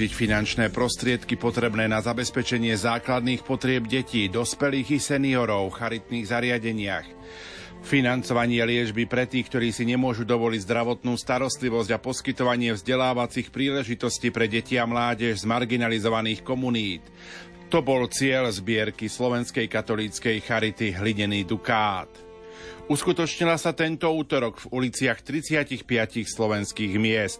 Zhromaždiť finančné prostriedky potrebné na zabezpečenie základných potrieb detí, dospelých i seniorov v charitných zariadeniach. Financovanie liežby pre tých, ktorí si nemôžu dovoliť zdravotnú starostlivosť a poskytovanie vzdelávacích príležitostí pre deti a mládež z marginalizovaných komunít. To bol cieľ zbierky Slovenskej katolíckej charity Hlinený Dukát. Uskutočnila sa tento útorok v uliciach 35 slovenských miest.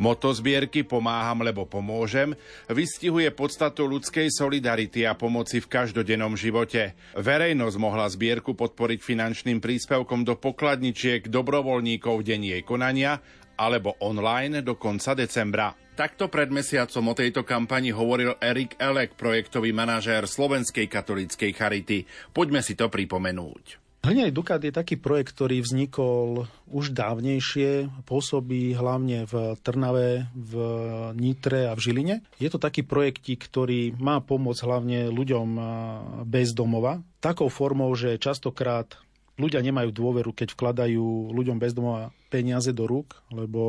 Moto zbierky Pomáham, lebo pomôžem vystihuje podstatu ľudskej solidarity a pomoci v každodennom živote. Verejnosť mohla zbierku podporiť finančným príspevkom do pokladničiek dobrovoľníkov deň jej konania alebo online do konca decembra. Takto pred mesiacom o tejto kampani hovoril Erik Elek, projektový manažér Slovenskej katolíckej charity. Poďme si to pripomenúť. Hlinený Dukát je taký projekt, ktorý vznikol už dávnejšie, pôsobí hlavne v Trnave, v Nitre a v Žiline. Je to taký projektík, ktorý má pomôcť hlavne ľuďom bez domova, takou formou, že častokrát ľudia nemajú dôveru, keď vkladajú ľuďom bez domova peniaze do rúk, lebo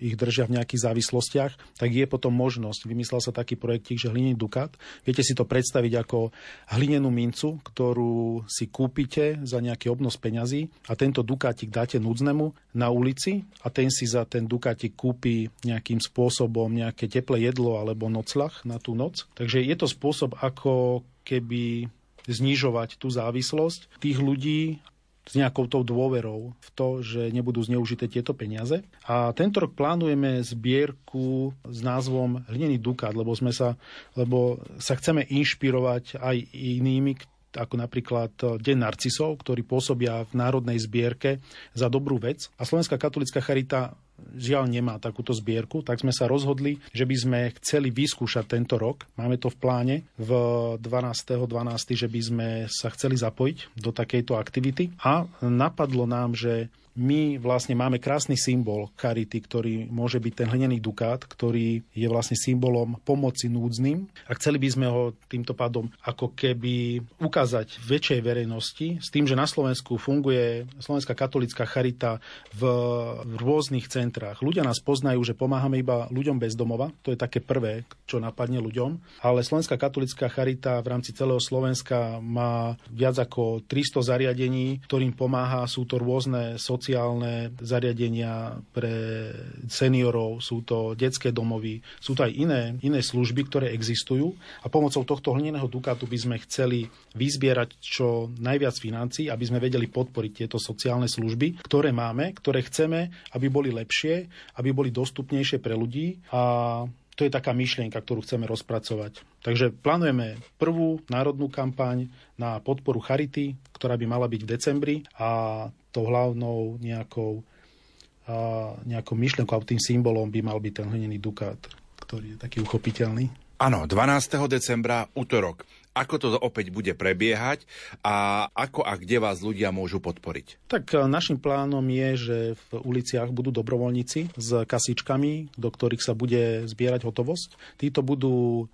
ich držia v nejakých závislostiach, tak je potom možnosť. Vymyslel sa taký projektík, že hlinený dukát. Viete si to predstaviť ako hlinenú mincu, ktorú si kúpite za nejaký obnos peňazí a tento dukátik dáte núdznemu na ulici a ten si za ten dukátik kúpi nejakým spôsobom nejaké teplé jedlo alebo noclach na tú noc. Takže je to spôsob, ako keby znižovať tú závislosť tých ľudí s nejakou tou dôverou v to, že nebudú zneužité tieto peniaze. A tento rok plánujeme zbierku s názvom Hlinený dukát, lebo, sme sa, lebo sa chceme inšpirovať aj inými, ako napríklad Deň narcisov, ktorí pôsobia v Národnej zbierke za dobrú vec. A Slovenská katolická charita žiaľ nemá takúto zbierku, tak sme sa rozhodli, že by sme chceli vyskúšať tento rok. Máme to v pláne v 12.12., 12., že by sme sa chceli zapojiť do takejto aktivity a napadlo nám, že my vlastne máme krásny symbol charity, ktorý môže byť ten hlinený dukát, ktorý je vlastne symbolom pomoci núdznym. A chceli by sme ho týmto pádom ako keby ukázať väčšej verejnosti s tým, že na Slovensku funguje Slovenská katolická charita v rôznych centrách. Ľudia nás poznajú, že pomáhame iba ľuďom bez domova, to je také prvé, čo napadne ľuďom, ale Slovenská katolická charita v rámci celého Slovenska má viac ako 300 zariadení, ktorým pomáha, sú to rôzne sociálne zariadenia pre seniorov, sú to detské domovy, sú to aj iné, iné služby, ktoré existujú. A pomocou tohto hlineného dukátu by sme chceli vyzbierať čo najviac financí, aby sme vedeli podporiť tieto sociálne služby, ktoré máme, ktoré chceme, aby boli lepšie, aby boli dostupnejšie pre ľudí. A to je taká myšlienka, ktorú chceme rozpracovať. Takže plánujeme prvú národnú kampaň na podporu Charity, ktorá by mala byť v decembri. A tou hlavnou nejakou, a nejakou myšlienkou a tým symbolom by mal byť ten hlinený dukát, ktorý je taký uchopiteľný. Áno, 12. decembra, útorok. Ako to opäť bude prebiehať a ako a kde vás ľudia môžu podporiť? Tak e, našim plánom je, že v uliciach budú dobrovoľníci s kasičkami, do ktorých sa bude zbierať hotovosť. Títo budú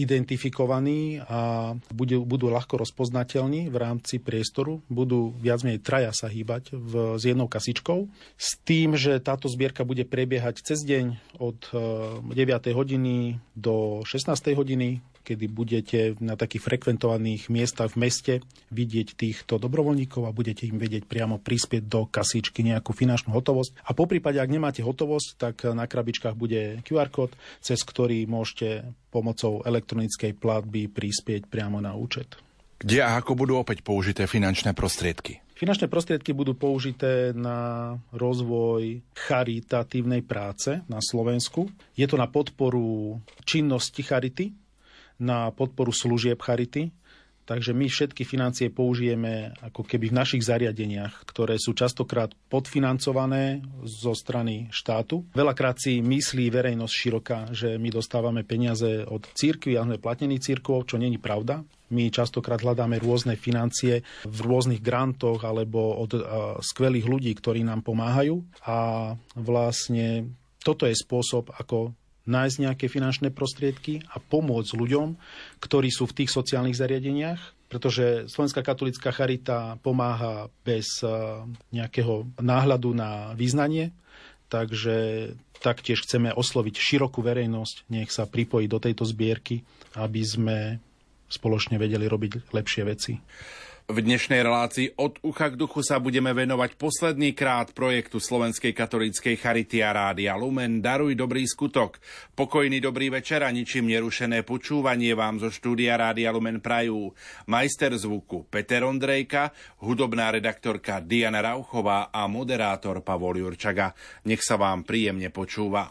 identifikovaní a budú, budú ľahko rozpoznateľní v rámci priestoru. Budú viac menej traja sa hýbať v, s jednou kasičkou. S tým, že táto zbierka bude prebiehať cez deň od 9. E, hodiny do 16. hodiny kedy budete na takých frekventovaných miestach v meste vidieť týchto dobrovoľníkov a budete im vedieť priamo prispieť do kasíčky nejakú finančnú hotovosť. A po prípade, ak nemáte hotovosť, tak na krabičkách bude QR kód, cez ktorý môžete pomocou elektronickej platby prispieť priamo na účet. Kde a ako budú opäť použité finančné prostriedky? Finančné prostriedky budú použité na rozvoj charitatívnej práce na Slovensku. Je to na podporu činnosti charity, na podporu služieb charity. Takže my všetky financie použijeme ako keby v našich zariadeniach, ktoré sú častokrát podfinancované zo strany štátu. Veľakrát si myslí verejnosť široká, že my dostávame peniaze od církvy a sme platení církvou, čo není pravda. My častokrát hľadáme rôzne financie v rôznych grantoch alebo od skvelých ľudí, ktorí nám pomáhajú. A vlastne toto je spôsob, ako nájsť nejaké finančné prostriedky a pomôcť ľuďom, ktorí sú v tých sociálnych zariadeniach, pretože Slovenská katolická charita pomáha bez eh, nejakého náhľadu na význanie, takže taktiež chceme osloviť širokú verejnosť, nech sa pripojí do tejto zbierky, aby sme spoločne vedeli robiť lepšie veci. V dnešnej relácii od ucha k duchu sa budeme venovať posledný krát projektu Slovenskej katolíckej Charity a Rádia Lumen Daruj dobrý skutok. Pokojný dobrý večer a ničím nerušené počúvanie vám zo štúdia Rádia Lumen prajú majster zvuku Peter Ondrejka, hudobná redaktorka Diana Rauchová a moderátor Pavol Jurčaga. Nech sa vám príjemne počúva.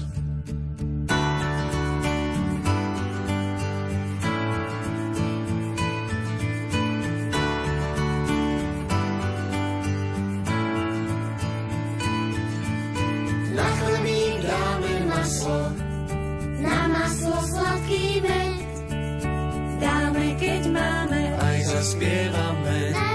Maslo sladký med keď máme, aj zaspievame. Najlepšie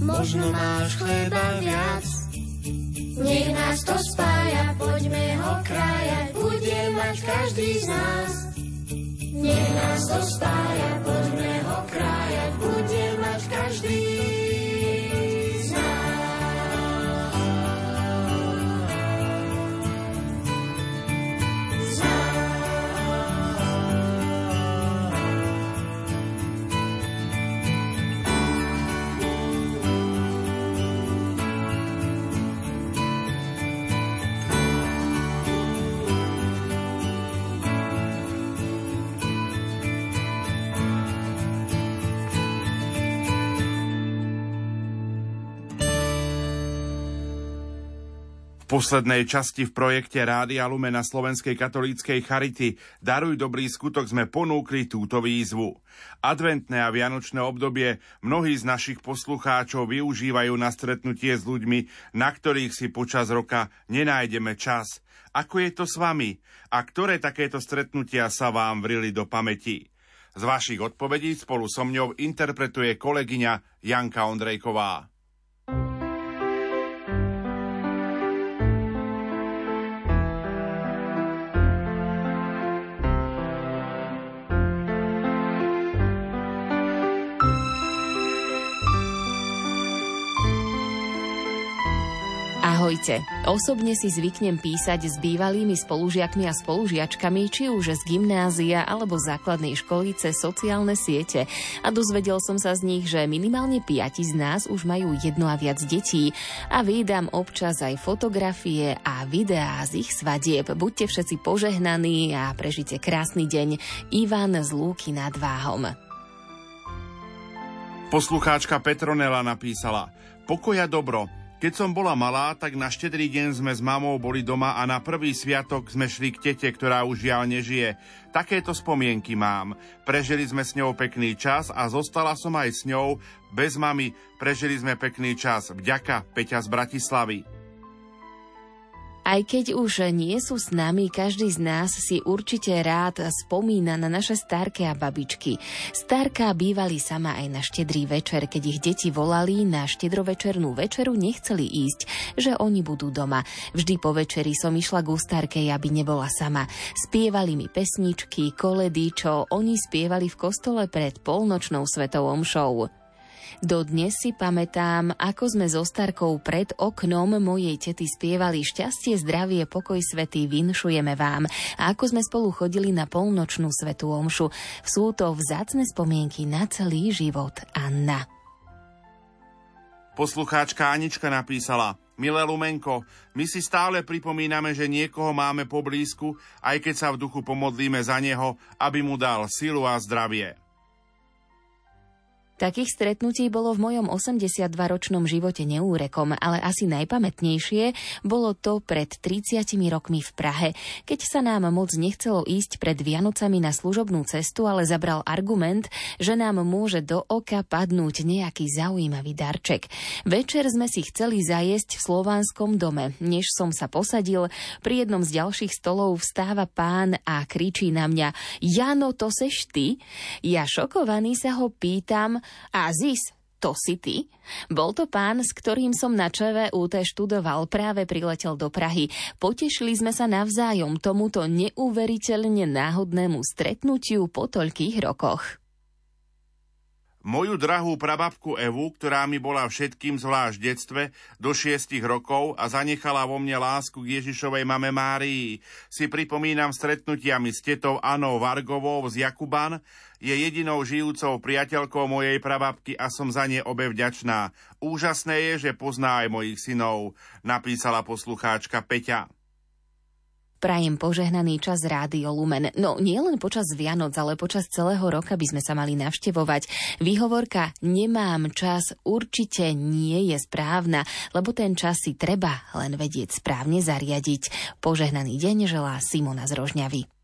možno máš chleba viac. Nech nás to spája, poďme ho krájať, bude mať každý z nás. Nech nás to spája, poďme ho krájať, bude mať každý poslednej časti v projekte Rádia Lume na Slovenskej katolíckej Charity Daruj dobrý skutok sme ponúkli túto výzvu. Adventné a vianočné obdobie mnohí z našich poslucháčov využívajú na stretnutie s ľuďmi, na ktorých si počas roka nenájdeme čas. Ako je to s vami? A ktoré takéto stretnutia sa vám vrili do pamäti? Z vašich odpovedí spolu so mňou interpretuje kolegyňa Janka Ondrejková. Ahojte. Osobne si zvyknem písať s bývalými spolužiakmi a spolužiačkami, či už z gymnázia alebo základnej školy cez sociálne siete. A dozvedel som sa z nich, že minimálne piati z nás už majú jedno a viac detí. A vydám občas aj fotografie a videá z ich svadieb. Buďte všetci požehnaní a prežite krásny deň. Ivan z Lúky nad Váhom. Poslucháčka Petronela napísala Pokoja dobro, keď som bola malá, tak na štedrý deň sme s mamou boli doma a na prvý sviatok sme šli k tete, ktorá už žiaľ nežije. Takéto spomienky mám. Prežili sme s ňou pekný čas a zostala som aj s ňou. Bez mami prežili sme pekný čas. Vďaka, Peťa z Bratislavy. Aj keď už nie sú s nami, každý z nás si určite rád spomína na naše starky a babičky. Starka bývali sama aj na štedrý večer, keď ich deti volali na štedrovečernú večeru, nechceli ísť, že oni budú doma. Vždy po večeri som išla k starkej, aby nebola sama. Spievali mi pesničky, koledy, čo oni spievali v kostole pred polnočnou svetovom show. Dodnes si pamätám, ako sme so Starkou pred oknom mojej tety spievali Šťastie, zdravie, pokoj svetý, vinšujeme vám a ako sme spolu chodili na polnočnú svetú omšu. Sú to vzácne spomienky na celý život Anna. Poslucháčka Anička napísala Milé Lumenko, my si stále pripomíname, že niekoho máme poblízku, aj keď sa v duchu pomodlíme za neho, aby mu dal silu a zdravie. Takých stretnutí bolo v mojom 82-ročnom živote neúrekom, ale asi najpamätnejšie bolo to pred 30 rokmi v Prahe, keď sa nám moc nechcelo ísť pred Vianocami na služobnú cestu, ale zabral argument, že nám môže do oka padnúť nejaký zaujímavý darček. Večer sme si chceli zajesť v slovanskom dome. Než som sa posadil, pri jednom z ďalších stolov vstáva pán a kričí na mňa Jano, to seš ty? Ja šokovaný sa ho pýtam, Aziz, to si ty? Bol to pán, s ktorým som na ČVUT študoval, práve priletel do Prahy. Potešili sme sa navzájom tomuto neuveriteľne náhodnému stretnutiu po toľkých rokoch. Moju drahú prababku Evu, ktorá mi bola všetkým zvlášť v detstve, do šiestich rokov a zanechala vo mne lásku k Ježišovej mame Márii, si pripomínam stretnutiami s tetou Anou Vargovou z Jakuban, je jedinou žijúcou priateľkou mojej prababky a som za ne obe vďačná. Úžasné je, že pozná aj mojich synov, napísala poslucháčka Peťa. Prajem požehnaný čas Rádio Lumen. No nie len počas Vianoc, ale počas celého roka by sme sa mali navštevovať. Výhovorka nemám čas určite nie je správna, lebo ten čas si treba len vedieť správne zariadiť. Požehnaný deň želá Simona z Rožňavy.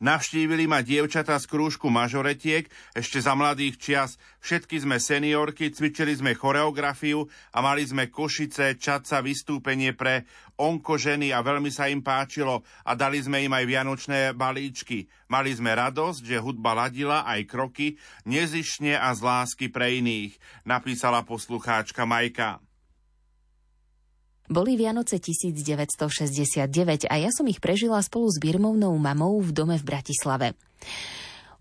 Navštívili ma dievčata z krúžku mažoretiek ešte za mladých čias. Všetky sme seniorky, cvičili sme choreografiu a mali sme košice, čaca, vystúpenie pre onko ženy a veľmi sa im páčilo a dali sme im aj vianočné balíčky. Mali sme radosť, že hudba ladila aj kroky, nezišne a z lásky pre iných, napísala poslucháčka Majka. Boli Vianoce 1969 a ja som ich prežila spolu s Birmovnou mamou v dome v Bratislave.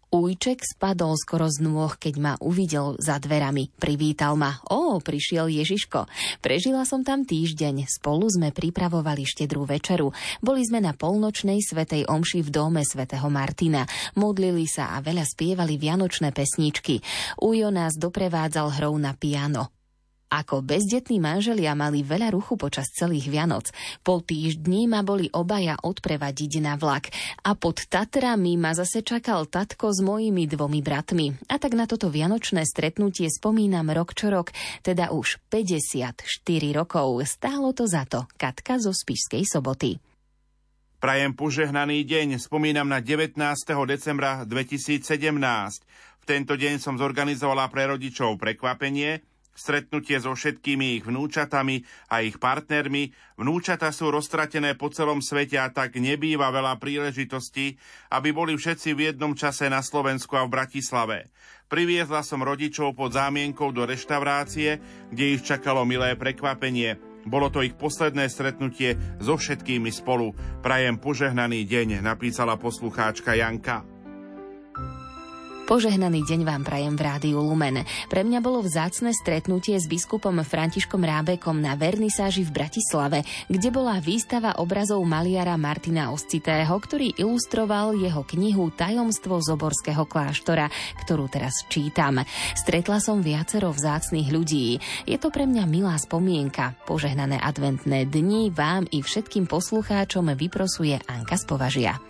Ujček spadol skoro z nôh, keď ma uvidel za dverami. Privítal ma. Ó, prišiel Ježiško. Prežila som tam týždeň. Spolu sme pripravovali štedrú večeru. Boli sme na polnočnej svetej omši v dome svätého Martina. Modlili sa a veľa spievali vianočné pesničky. Ujo nás doprevádzal hrou na piano. Ako bezdetní manželia mali veľa ruchu počas celých Vianoc. Po týždni ma boli obaja odprevadiť na vlak a pod Tatrami ma zase čakal tatko s mojimi dvomi bratmi. A tak na toto vianočné stretnutie spomínam rok čo rok, teda už 54 rokov. Stálo to za to. Katka zo Spišskej soboty. Prajem požehnaný deň, spomínam na 19. decembra 2017. V tento deň som zorganizovala pre rodičov prekvapenie, stretnutie so všetkými ich vnúčatami a ich partnermi. Vnúčata sú roztratené po celom svete a tak nebýva veľa príležitostí, aby boli všetci v jednom čase na Slovensku a v Bratislave. Priviezla som rodičov pod zámienkou do reštaurácie, kde ich čakalo milé prekvapenie. Bolo to ich posledné stretnutie so všetkými spolu. Prajem požehnaný deň, napísala poslucháčka Janka. Požehnaný deň vám prajem v Rádiu Lumen. Pre mňa bolo vzácne stretnutie s biskupom Františkom Rábekom na vernisáži v Bratislave, kde bola výstava obrazov maliara Martina Oscitého, ktorý ilustroval jeho knihu Tajomstvo Zoborského kláštora, ktorú teraz čítam. Stretla som viacero vzácných ľudí. Je to pre mňa milá spomienka. Požehnané adventné dni vám i všetkým poslucháčom vyprosuje Anka Spovažia.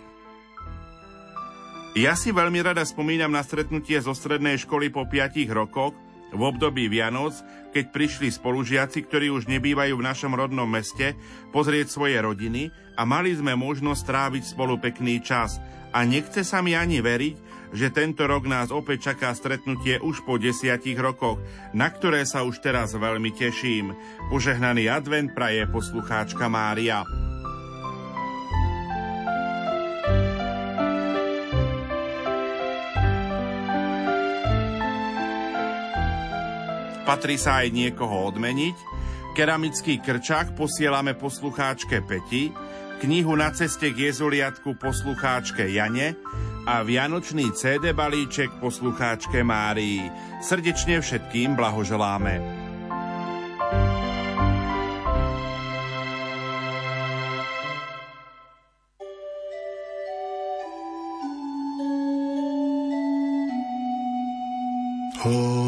Ja si veľmi rada spomínam na stretnutie zo strednej školy po 5 rokoch v období Vianoc, keď prišli spolužiaci, ktorí už nebývajú v našom rodnom meste, pozrieť svoje rodiny a mali sme možnosť tráviť spolu pekný čas. A nechce sa mi ani veriť, že tento rok nás opäť čaká stretnutie už po desiatich rokoch, na ktoré sa už teraz veľmi teším. Požehnaný advent praje poslucháčka Mária. Patrí sa aj niekoho odmeniť. Keramický krčák posielame poslucháčke Peti, knihu Na ceste k Jezuliatku poslucháčke Jane a Vianočný CD balíček poslucháčke Márii. Srdečne všetkým blahoželáme. Oh.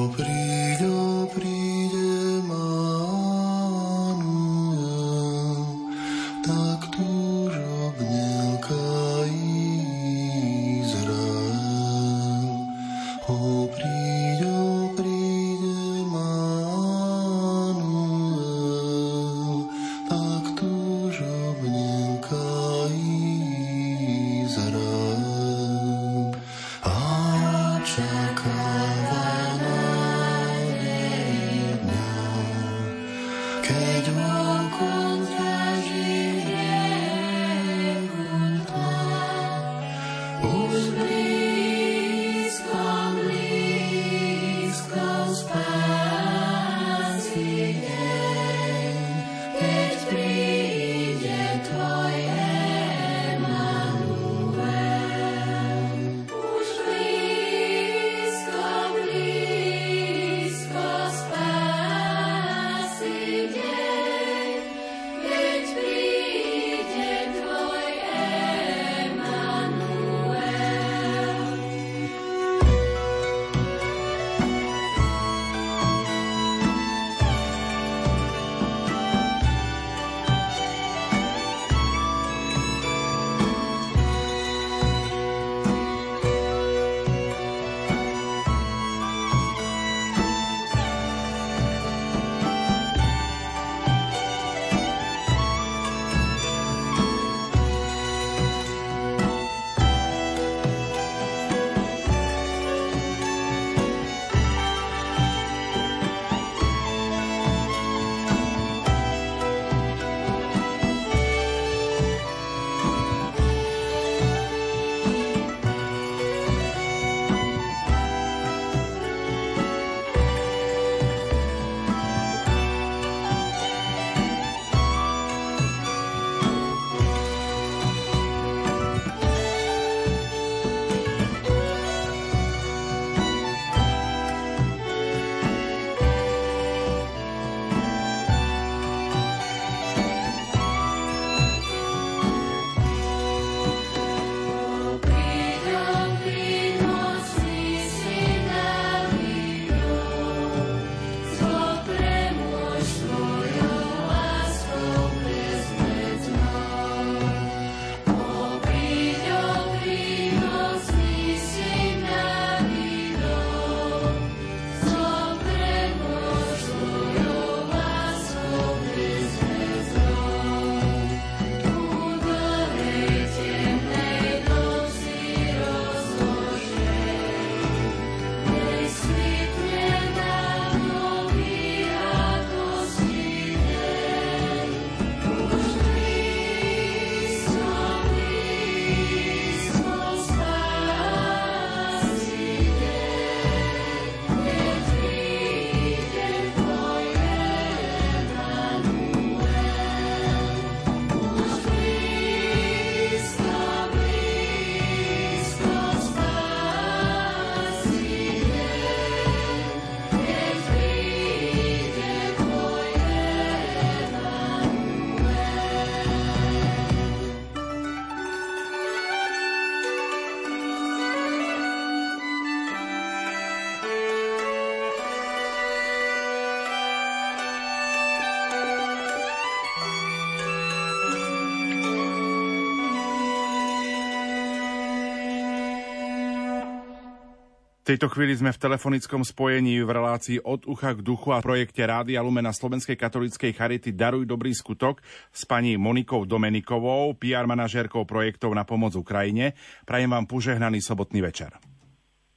Tejto chvíli sme v telefonickom spojení v relácii od ucha k duchu a projekte Rádia Lumena Slovenskej katolíckej charity Daruj dobrý skutok s pani Monikou Domenikovou, PR manažérkou projektov na pomoc Ukrajine. Prajem vám požehnaný sobotný večer.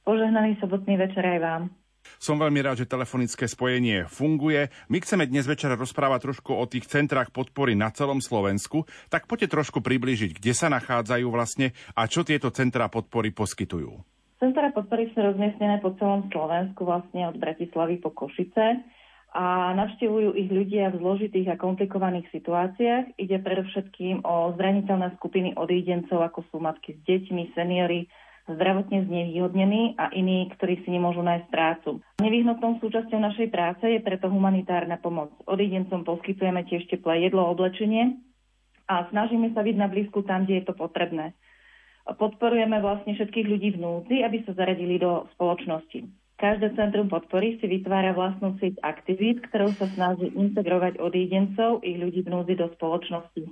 Požehnaný sobotný večer aj vám. Som veľmi rád, že telefonické spojenie funguje. My chceme dnes večer rozprávať trošku o tých centrách podpory na celom Slovensku, tak poďte trošku približiť, kde sa nachádzajú vlastne a čo tieto centrá podpory poskytujú. Centra podpory sú rozmiestnené po celom Slovensku, vlastne od Bratislavy po Košice a navštevujú ich ľudia v zložitých a komplikovaných situáciách. Ide predovšetkým o zraniteľné skupiny odídencov, ako sú matky s deťmi, seniory, zdravotne znevýhodnení a iní, ktorí si nemôžu nájsť prácu. Nevyhnutnou súčasťou našej práce je preto humanitárna pomoc. Odídencom poskytujeme tiež teplé jedlo, oblečenie a snažíme sa byť na blízku tam, kde je to potrebné podporujeme vlastne všetkých ľudí v núdzi, aby sa zaradili do spoločnosti. Každé centrum podpory si vytvára vlastnú sieť aktivít, ktorou sa snaží integrovať odídencov i ľudí v núdzi do spoločnosti.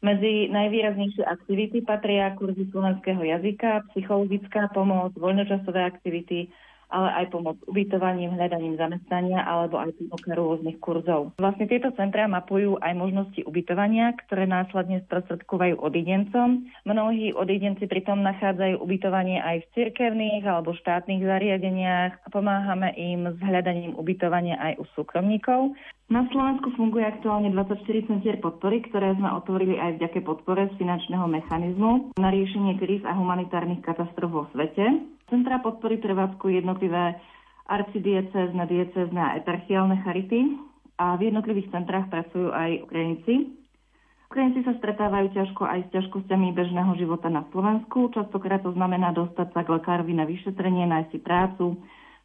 Medzi najvýraznejšie aktivity patria kurzy slovenského jazyka, psychologická pomoc, voľnočasové aktivity, ale aj pomoc ubytovaním, hľadaním zamestnania alebo aj ponuka rôznych kurzov. Vlastne tieto centrá mapujú aj možnosti ubytovania, ktoré následne sprostredkovajú odidencom. Mnohí odidenci pritom nachádzajú ubytovanie aj v cirkevných alebo štátnych zariadeniach pomáhame im s hľadaním ubytovania aj u súkromníkov. Na Slovensku funguje aktuálne 24 centier podpory, ktoré sme otvorili aj vďake podpore z finančného mechanizmu na riešenie kríz a humanitárnych katastrof vo svete. Centra podpory prevádzkujú jednotlivé arcidiecezne, diecezne a etarchiálne charity a v jednotlivých centrách pracujú aj Ukrajinci. Ukrajinci sa stretávajú ťažko aj s ťažkosťami bežného života na Slovensku. Častokrát to znamená dostať sa k lekárovi na vyšetrenie, nájsť si prácu,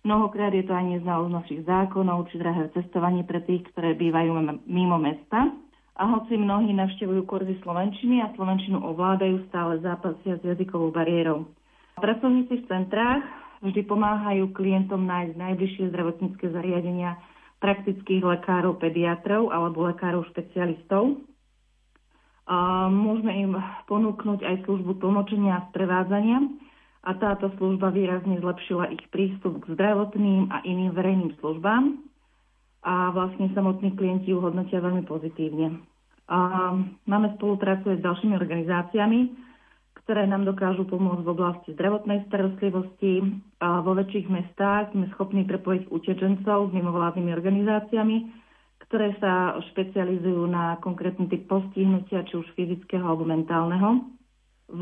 Mnohokrát je to aj neznalosť našich zákonov či drahé cestovanie pre tých, ktoré bývajú mimo mesta. A hoci mnohí navštevujú kurzy Slovenčiny a Slovenčinu ovládajú, stále zápasia s jazykovou bariérou. Pracovníci v centrách vždy pomáhajú klientom nájsť najbližšie zdravotnícke zariadenia praktických lekárov, pediatrov alebo lekárov špecialistov. Môžeme im ponúknuť aj službu tlmočenia a sprevádzania, a táto služba výrazne zlepšila ich prístup k zdravotným a iným verejným službám a vlastne samotní klienti ju hodnotia veľmi pozitívne. Máme spoluprácu s ďalšími organizáciami, ktoré nám dokážu pomôcť v oblasti zdravotnej starostlivosti. A vo väčších mestách sme schopní prepojiť utečencov s mimovládnymi organizáciami, ktoré sa špecializujú na konkrétny typ postihnutia, či už fyzického alebo mentálneho. V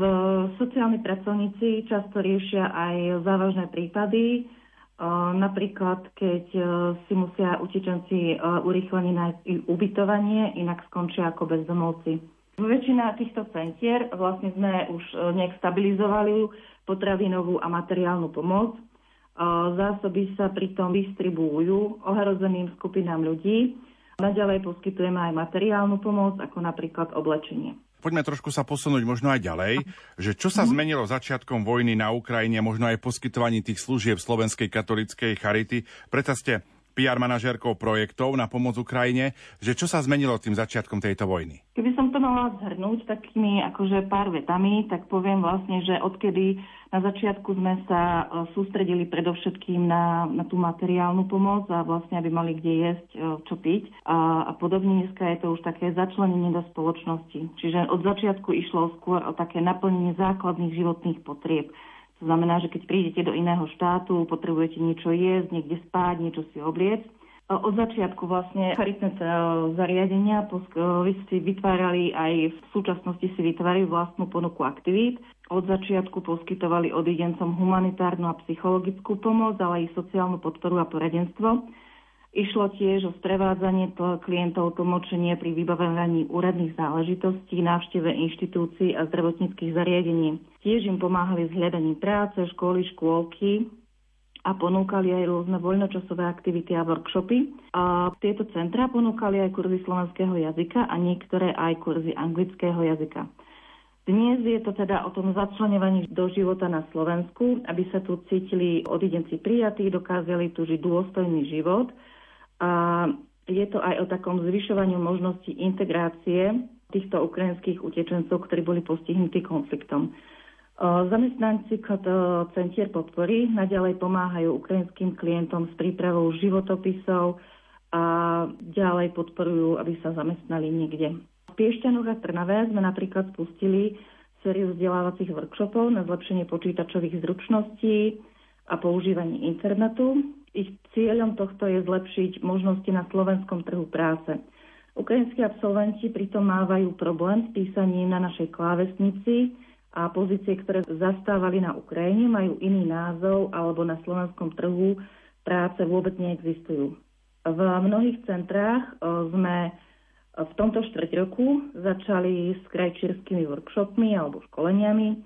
sociálni pracovníci často riešia aj závažné prípady, napríklad keď e, si musia utečenci e, urýchlene nájsť ubytovanie, inak skončia ako bezdomovci. Väčšina týchto centier vlastne sme už e, nejak stabilizovali potravinovú a materiálnu pomoc. Zásoby sa pritom distribujú ohrozeným skupinám ľudí. Naďalej poskytujeme aj materiálnu pomoc, ako napríklad oblečenie poďme trošku sa posunúť možno aj ďalej, že čo sa mhm. zmenilo začiatkom vojny na Ukrajine, možno aj poskytovaní tých služieb Slovenskej katolíckej charity. Preto ste PR manažérkou projektov na pomoc Ukrajine, že čo sa zmenilo tým začiatkom tejto vojny? Keby som to mala zhrnúť takými akože pár vetami, tak poviem vlastne, že odkedy na začiatku sme sa e, sústredili predovšetkým na, na tú materiálnu pomoc a vlastne, aby mali kde jesť, e, čo piť. A, a podobne dneska je to už také začlenenie do spoločnosti. Čiže od začiatku išlo skôr o také naplnenie základných životných potrieb to znamená, že keď prídete do iného štátu, potrebujete niečo jesť, niekde spať, niečo si obliec. Od začiatku vlastne charitné zariadenia si vytvárali aj v súčasnosti si vytvárajú vlastnú ponuku aktivít. Od začiatku poskytovali odidencom humanitárnu a psychologickú pomoc, ale aj sociálnu podporu a poradenstvo. Išlo tiež o sprevádzanie klientov tlmočenie pri vybavovaní úradných záležitostí, návšteve inštitúcií a zdravotníckých zariadení. Tiež im pomáhali s hľadaním práce, školy, škôlky a ponúkali aj rôzne voľnočasové aktivity a workshopy. A tieto centra ponúkali aj kurzy slovenského jazyka a niektoré aj kurzy anglického jazyka. Dnes je to teda o tom začlenovaní do života na Slovensku, aby sa tu cítili odidenci prijatí, dokázali tu žiť dôstojný život – a je to aj o takom zvyšovaniu možnosti integrácie týchto ukrajinských utečencov, ktorí boli postihnutí konfliktom. Zamestnanci centier podpory naďalej pomáhajú ukrajinským klientom s prípravou životopisov a ďalej podporujú, aby sa zamestnali niekde. V Piešťanoch a Trnave sme napríklad spustili sériu vzdelávacích workshopov na zlepšenie počítačových zručností a používanie internetu. Ich cieľom tohto je zlepšiť možnosti na slovenskom trhu práce. Ukrajinskí absolventi pritom mávajú problém s písaním na našej klávesnici, a pozície, ktoré zastávali na Ukrajine, majú iný názov alebo na slovenskom trhu práce vôbec neexistujú. V mnohých centrách sme v tomto štvrť roku začali s krajčírskymi workshopmi alebo školeniami,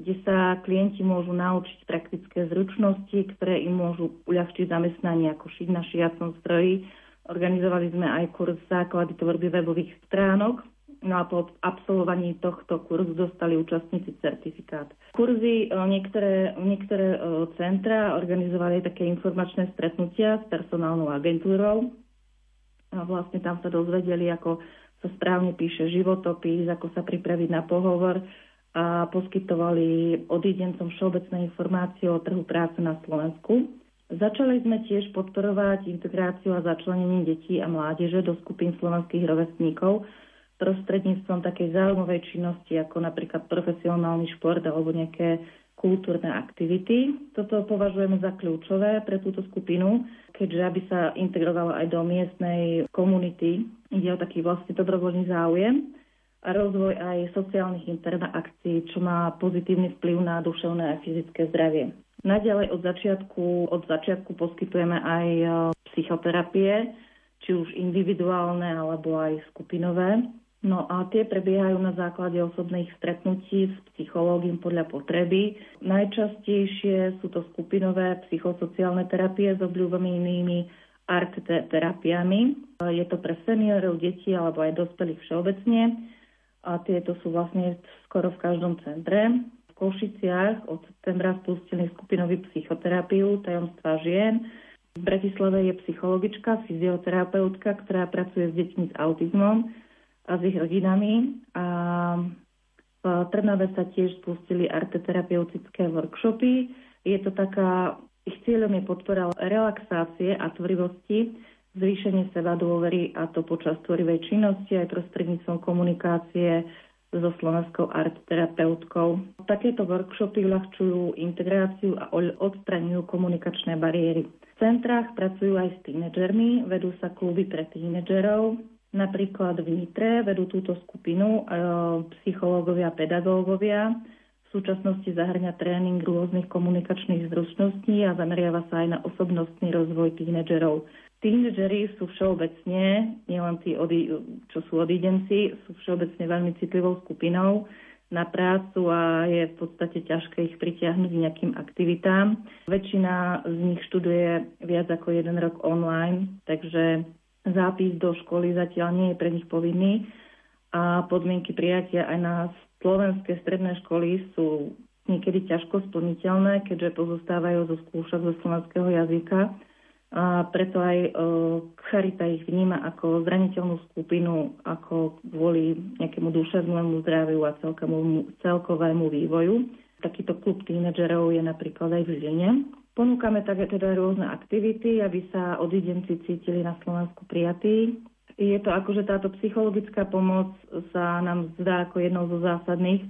kde sa klienti môžu naučiť praktické zručnosti, ktoré im môžu uľahčiť zamestnanie ako šiť na šiacom stroji. Organizovali sme aj kurz základy tvorby webových stránok, No a po absolvovaní tohto kurzu dostali účastníci certifikát. Kurzy e, niektoré, niektoré e, centra organizovali také informačné stretnutia s personálnou agentúrou. A vlastne tam sa dozvedeli, ako sa správne píše životopis, ako sa pripraviť na pohovor a poskytovali odidencom všeobecné informácie o trhu práce na Slovensku. Začali sme tiež podporovať integráciu a začlenenie detí a mládeže do skupín slovenských rovestníkov, prostredníctvom takej zaujímavej činnosti, ako napríklad profesionálny šport alebo nejaké kultúrne aktivity. Toto považujeme za kľúčové pre túto skupinu, keďže aby sa integrovala aj do miestnej komunity. Ide o taký vlastne dobrovoľný záujem rozvoj aj sociálnych interakcií, čo má pozitívny vplyv na duševné a fyzické zdravie. Naďalej od začiatku, od začiatku poskytujeme aj e, psychoterapie, či už individuálne alebo aj skupinové. No a tie prebiehajú na základe osobných stretnutí s psychológom podľa potreby. Najčastejšie sú to skupinové psychosociálne terapie s obľúbenými art terapiami. Je to pre seniorov, deti alebo aj dospelých všeobecne. A tieto sú vlastne skoro v každom centre. V Košiciach od septembra spustili skupinovú psychoterapiu tajomstva žien. V Bratislave je psychologička, fyzioterapeutka, ktorá pracuje s deťmi s autizmom a s ich rodinami. A v Trnave sa tiež spustili arteterapeutické workshopy. Je to taká, ich cieľom je podpora relaxácie a tvorivosti, zvýšenie seba dôvery a to počas tvorivej činnosti aj prostredníctvom komunikácie so slovenskou artterapeutkou. Takéto workshopy uľahčujú integráciu a odstraňujú komunikačné bariéry. V centrách pracujú aj s tínedžermi, vedú sa kluby pre tínedžerov, Napríklad v Nitre vedú túto skupinu e, psychológovia a pedagógovia. V súčasnosti zahrňa tréning rôznych komunikačných zručností a zameriava sa aj na osobnostný rozvoj tínedžerov. Tínedžeri sú všeobecne, nielen tí, čo sú odídenci, sú všeobecne veľmi citlivou skupinou na prácu a je v podstate ťažké ich pritiahnuť nejakým aktivitám. Väčšina z nich študuje viac ako jeden rok online, takže zápis do školy zatiaľ nie je pre nich povinný a podmienky prijatia aj na slovenské stredné školy sú niekedy ťažko splniteľné, keďže pozostávajú zo skúšok zo slovenského jazyka. A preto aj e, Charita ich vníma ako zraniteľnú skupinu, ako kvôli nejakému duševnému zdraviu a celkovému, celkovému vývoju. Takýto klub tínedžerov je napríklad aj v Žiline. Ponúkame také teda rôzne aktivity, aby sa odidenci cítili na Slovensku prijatí. Je to akože táto psychologická pomoc sa nám zdá ako jednou zo zásadných,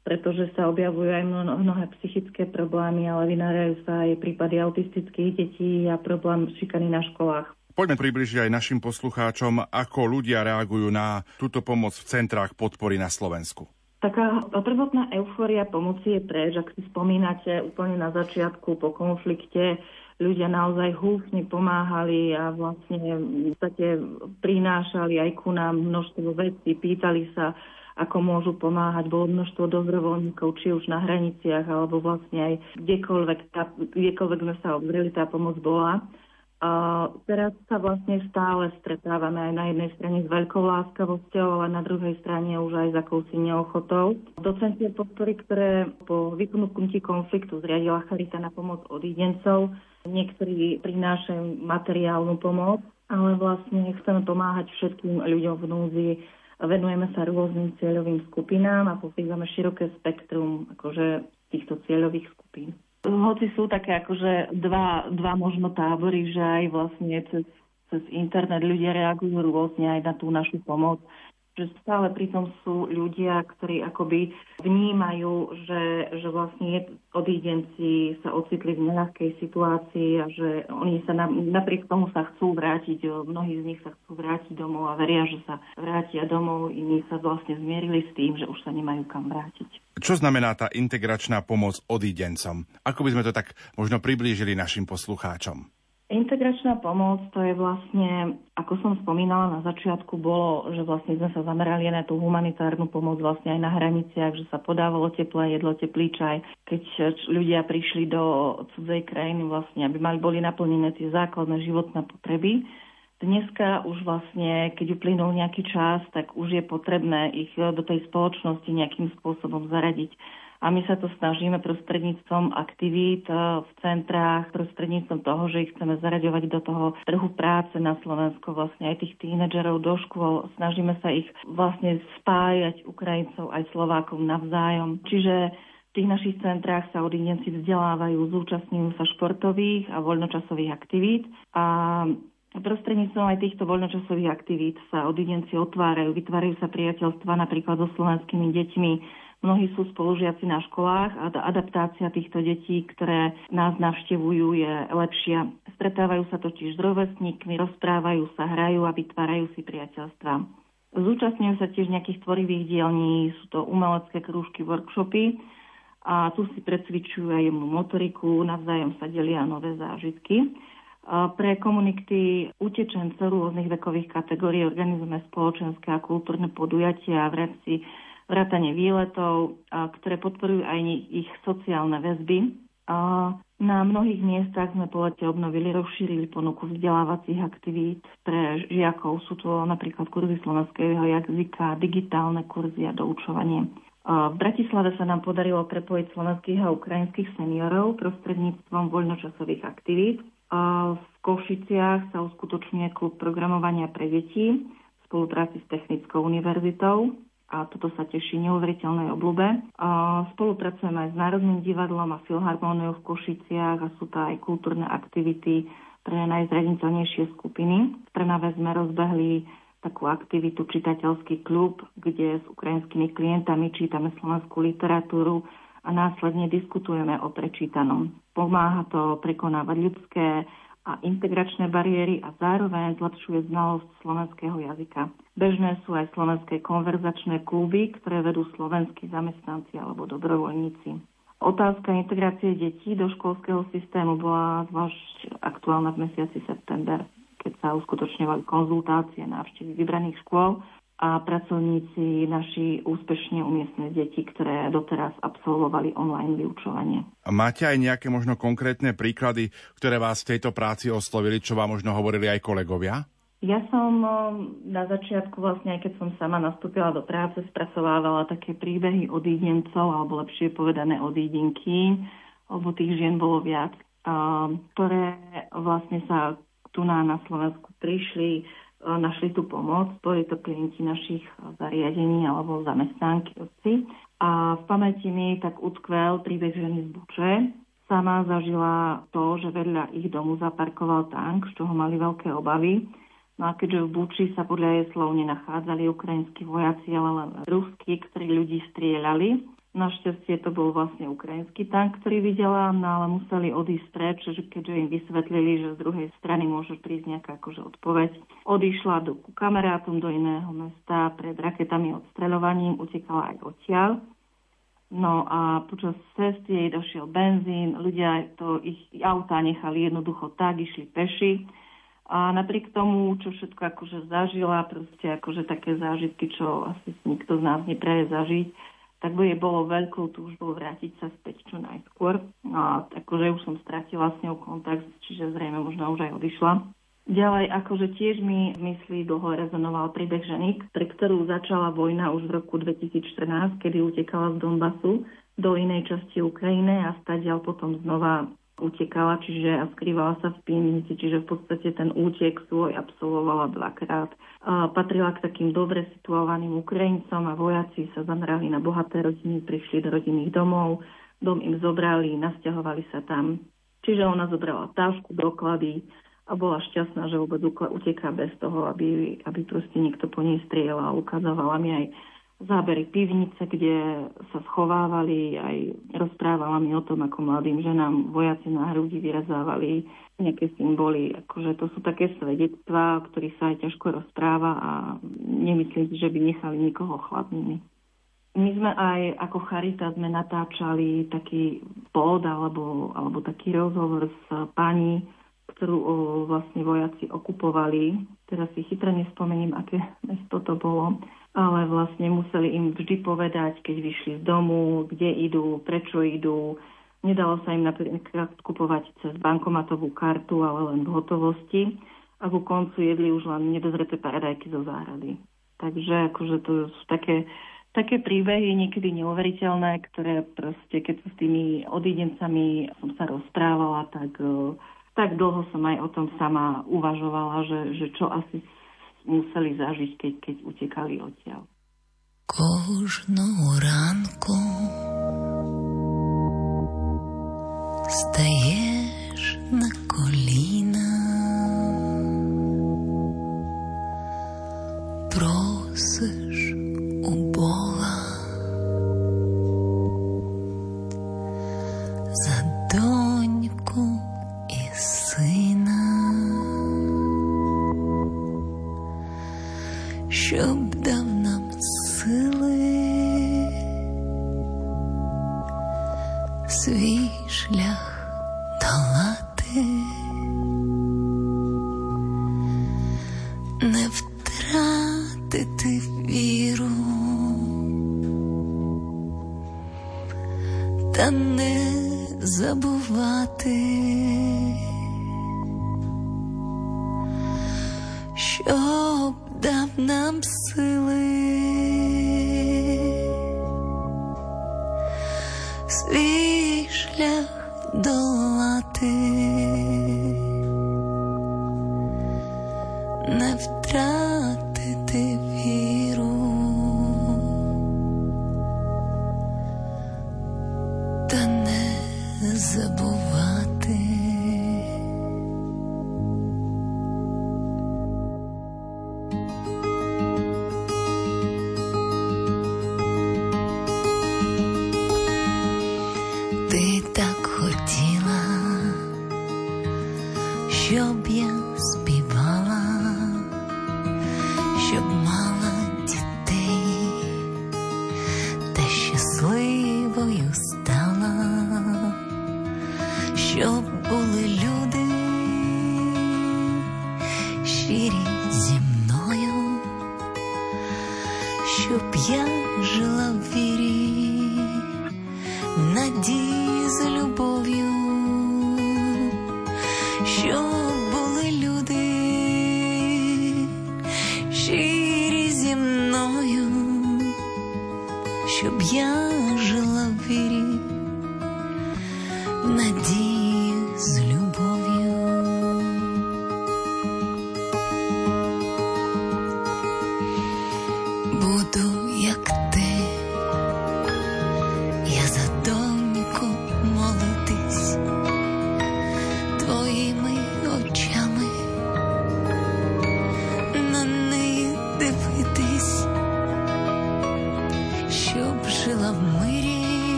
pretože sa objavujú aj mnohé psychické problémy, ale vynárajú sa aj prípady autistických detí a problém šikany na školách. Poďme približiť aj našim poslucháčom, ako ľudia reagujú na túto pomoc v centrách podpory na Slovensku. Taká prvotná eufória pomoci je preč. Ak si spomínate úplne na začiatku po konflikte, ľudia naozaj húfne pomáhali a vlastne v podstate prinášali aj ku nám množstvo vecí, pýtali sa, ako môžu pomáhať. Bolo množstvo dobrovoľníkov, či už na hraniciach, alebo vlastne aj kdekoľvek, tá, kdekoľvek sme sa obzreli, tá pomoc bola. A teraz sa vlastne stále stretávame aj na jednej strane s veľkou láskavosťou, ale na druhej strane už aj s akousi neochotou. Docentie podpory, ktoré po vypnutí konfliktu zriadila Charita na pomoc odídencov, niektorí prinášajú materiálnu pomoc, ale vlastne chceme pomáhať všetkým ľuďom v núzi venujeme sa rôznym cieľovým skupinám a pokrývame široké spektrum akože týchto cieľových skupín. Hoci sú také akože dva, dva možno tábory, že aj vlastne cez, cez internet ľudia reagujú rôzne aj na tú našu pomoc že stále pritom sú ľudia, ktorí akoby vnímajú, že, že vlastne odídenci sa ocitli v neľahkej situácii a že oni sa na, napriek tomu sa chcú vrátiť, mnohí z nich sa chcú vrátiť domov a veria, že sa vrátia domov, iní sa vlastne zmierili s tým, že už sa nemajú kam vrátiť. Čo znamená tá integračná pomoc odídencom? Ako by sme to tak možno priblížili našim poslucháčom? Integračná pomoc to je vlastne, ako som spomínala na začiatku, bolo, že vlastne sme sa zamerali na tú humanitárnu pomoc vlastne aj na hraniciach, že sa podávalo teplé jedlo, teplý čaj. Keď ľudia prišli do cudzej krajiny vlastne, aby mali boli naplnené tie základné životné potreby, Dneska už vlastne, keď uplynul nejaký čas, tak už je potrebné ich do tej spoločnosti nejakým spôsobom zaradiť a my sa to snažíme prostredníctvom aktivít e, v centrách, prostredníctvom toho, že ich chceme zaraďovať do toho trhu práce na Slovensku, vlastne aj tých tínedžerov do škôl. Snažíme sa ich vlastne spájať Ukrajincov aj Slovákov navzájom. Čiže v tých našich centrách sa odidenci vzdelávajú, zúčastňujú sa športových a voľnočasových aktivít a Prostredníctvom aj týchto voľnočasových aktivít sa odidenci otvárajú, vytvárajú sa priateľstva napríklad so slovenskými deťmi, Mnohí sú spolužiaci na školách a adaptácia týchto detí, ktoré nás navštevujú, je lepšia. Stretávajú sa totiž s rovesníkmi, rozprávajú sa, hrajú a vytvárajú si priateľstva. Zúčastňujú sa tiež nejakých tvorivých dielní, sú to umelecké krúžky, workshopy a tu si precvičujú aj motoriku, navzájom sa delia nové zážitky. Pre komunity utečencov rôznych vekových kategórií organizujeme spoločenské a kultúrne podujatia v rámci vrátanie výletov, ktoré podporujú aj ich sociálne väzby. Na mnohých miestach sme po lete obnovili, rozšírili ponuku vzdelávacích aktivít pre žiakov. Sú to napríklad kurzy slovenského jazyka, digitálne kurzy a doučovanie. V Bratislave sa nám podarilo prepojiť slovenských a ukrajinských seniorov prostredníctvom voľnočasových aktivít. V Košiciach sa uskutočňuje klub programovania pre deti v spolupráci s Technickou univerzitou a toto sa teší neuveriteľnej oblúbe. Spolupracujeme aj s Národným divadlom a Filharmóniou v Košiciach a sú to aj kultúrne aktivity pre najzraniteľnejšie skupiny. V Trnave sme rozbehli takú aktivitu čitateľský klub, kde s ukrajinskými klientami čítame slovenskú literatúru a následne diskutujeme o prečítanom. Pomáha to prekonávať ľudské a integračné bariéry a zároveň zlepšuje znalosť slovenského jazyka. Bežné sú aj slovenské konverzačné kluby, ktoré vedú slovenskí zamestnanci alebo dobrovoľníci. Otázka integrácie detí do školského systému bola zvlášť aktuálna v mesiaci september, keď sa uskutočňovali konzultácie návštevy vybraných škôl a pracovníci naši úspešne umiestnili deti, ktoré doteraz absolvovali online vyučovanie. Máte aj nejaké možno konkrétne príklady, ktoré vás v tejto práci oslovili, čo vám možno hovorili aj kolegovia? Ja som na začiatku, vlastne aj keď som sama nastúpila do práce, spracovávala také príbehy odídencov, alebo lepšie povedané odídenky, lebo tých žien bolo viac, ktoré vlastne sa tu na, na Slovensku prišli našli tú pomoc. Boli to klienti našich zariadení alebo zamestnanky otci. A v pamäti mi tak utkvel príbeh ženy z Buče. Sama zažila to, že vedľa ich domu zaparkoval tank, z čoho mali veľké obavy. No a keďže v Buči sa podľa jej slov nenachádzali ukrajinskí vojaci, ale len ruskí, ktorí ľudí strieľali, Našťastie to bol vlastne ukrajinský tank, ktorý videla, no ale museli odísť preč, keďže im vysvetlili, že z druhej strany môže prísť nejaká akože odpoveď. Odišla do, ku kamarátom do iného mesta pred raketami odstreľovaním, utekala aj odtiaľ. No a počas cesty jej došiel benzín, ľudia to ich autá nechali jednoducho tak, išli peši. A napriek tomu, čo všetko akože zažila, proste akože také zážitky, čo asi nikto z nás nepraje zažiť, tak by jej bolo veľkou túžbou vrátiť sa späť čo najskôr. A akože už som stratila s ňou kontakt, čiže zrejme možno už aj odišla. Ďalej, akože tiež mi v mysli dlho rezonoval príbeh ženy, pre ktorú začala vojna už v roku 2014, kedy utekala z Donbasu do inej časti Ukrajiny a stadiaľ potom znova utekala, čiže a skrývala sa v pivnici, čiže v podstate ten útek svoj absolvovala dvakrát. Patrila k takým dobre situovaným Ukrajincom a vojaci sa zamerali na bohaté rodiny, prišli do rodinných domov, dom im zobrali, nasťahovali sa tam. Čiže ona zobrala tášku, doklady a bola šťastná, že vôbec uteká bez toho, aby, aby proste niekto po nej strieľal. Ukazovala mi aj zábery pivnice, kde sa schovávali, aj rozprávala mi o tom, ako mladým ženám vojaci na hrudi vyrezávali nejaké symboly. Akože to sú také svedectvá, o ktorých sa aj ťažko rozpráva a nemyslím že by nechali nikoho chladnými. My sme aj ako Charita sme natáčali taký pod alebo, alebo taký rozhovor s pani, ktorú o, vlastne vojaci okupovali. Teraz si chytre nespomeniem, aké mesto to bolo ale vlastne museli im vždy povedať, keď vyšli z domu, kde idú, prečo idú. Nedalo sa im napríklad kupovať cez bankomatovú kartu, ale len v hotovosti. A ku koncu jedli už len nedozreté paradajky zo záhrady. Takže akože to sú také, také príbehy niekedy neuveriteľné, ktoré proste, keď s tými odidencami som sa rozprávala, tak, tak dlho som aj o tom sama uvažovala, že, že čo asi museli zažiť, keď, keď utekali odtiaľ. Kožnou ránku steješ na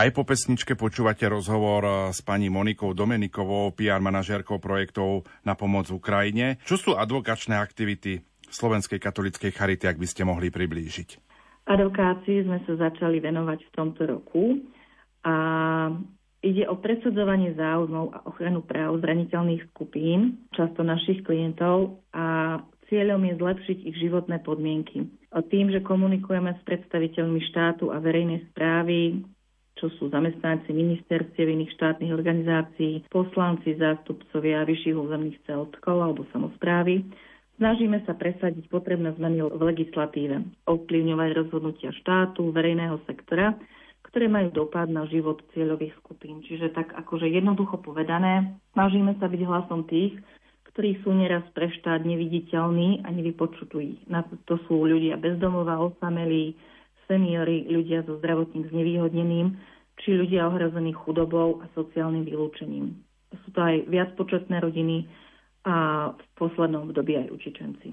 Aj po pesničke počúvate rozhovor s pani Monikou Domenikovou, PR manažérkou projektov na pomoc Ukrajine. Čo sú advokačné aktivity Slovenskej katolíckej charity, ak by ste mohli priblížiť? Advokácii sme sa začali venovať v tomto roku a ide o presadzovanie záujmov a ochranu práv zraniteľných skupín, často našich klientov a cieľom je zlepšiť ich životné podmienky. A tým, že komunikujeme s predstaviteľmi štátu a verejnej správy, čo sú zamestnanci ministerstiev iných štátnych organizácií, poslanci, zástupcovia vyšších územných celkov alebo samozprávy. Snažíme sa presadiť potrebné zmeny v legislatíve, ovplyvňovať rozhodnutia štátu, verejného sektora, ktoré majú dopad na život cieľových skupín. Čiže tak akože jednoducho povedané, snažíme sa byť hlasom tých, ktorí sú neraz pre štát neviditeľní a nevypočutují. To sú ľudia bezdomová, osamelí, seniory, ľudia so zdravotným znevýhodneným, či ľudia ohrození chudobou a sociálnym vylúčením. Sú to aj viacpočetné rodiny a v poslednom období aj učičenci.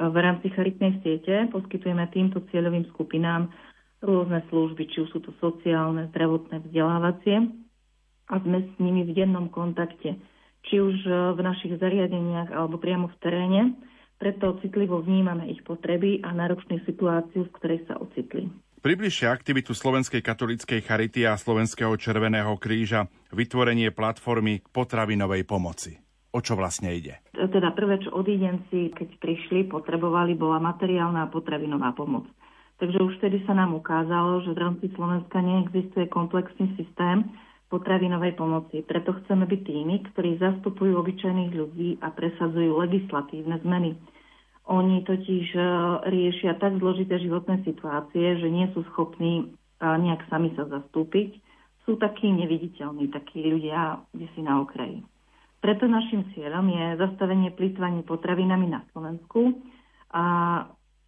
V rámci charitnej siete poskytujeme týmto cieľovým skupinám rôzne služby, či už sú to sociálne, zdravotné, vzdelávacie a sme s nimi v dennom kontakte, či už v našich zariadeniach alebo priamo v teréne, preto citlivo vnímame ich potreby a náročnú situáciu, v ktorej sa ocitli. Približšie aktivitu Slovenskej katolíckej charity a Slovenského červeného kríža, vytvorenie platformy k potravinovej pomoci. O čo vlastne ide? Teda prvé, čo odídenci, keď prišli, potrebovali, bola materiálna a potravinová pomoc. Takže už vtedy sa nám ukázalo, že v rámci Slovenska neexistuje komplexný systém potravinovej pomoci. Preto chceme byť tými, ktorí zastupujú obyčajných ľudí a presadzujú legislatívne zmeny. Oni totiž e, riešia tak zložité životné situácie, že nie sú schopní e, nejak sami sa zastúpiť. Sú takí neviditeľní, takí ľudia, kde si na okraji. Preto našim cieľom je zastavenie plýtvania potravinami na Slovensku a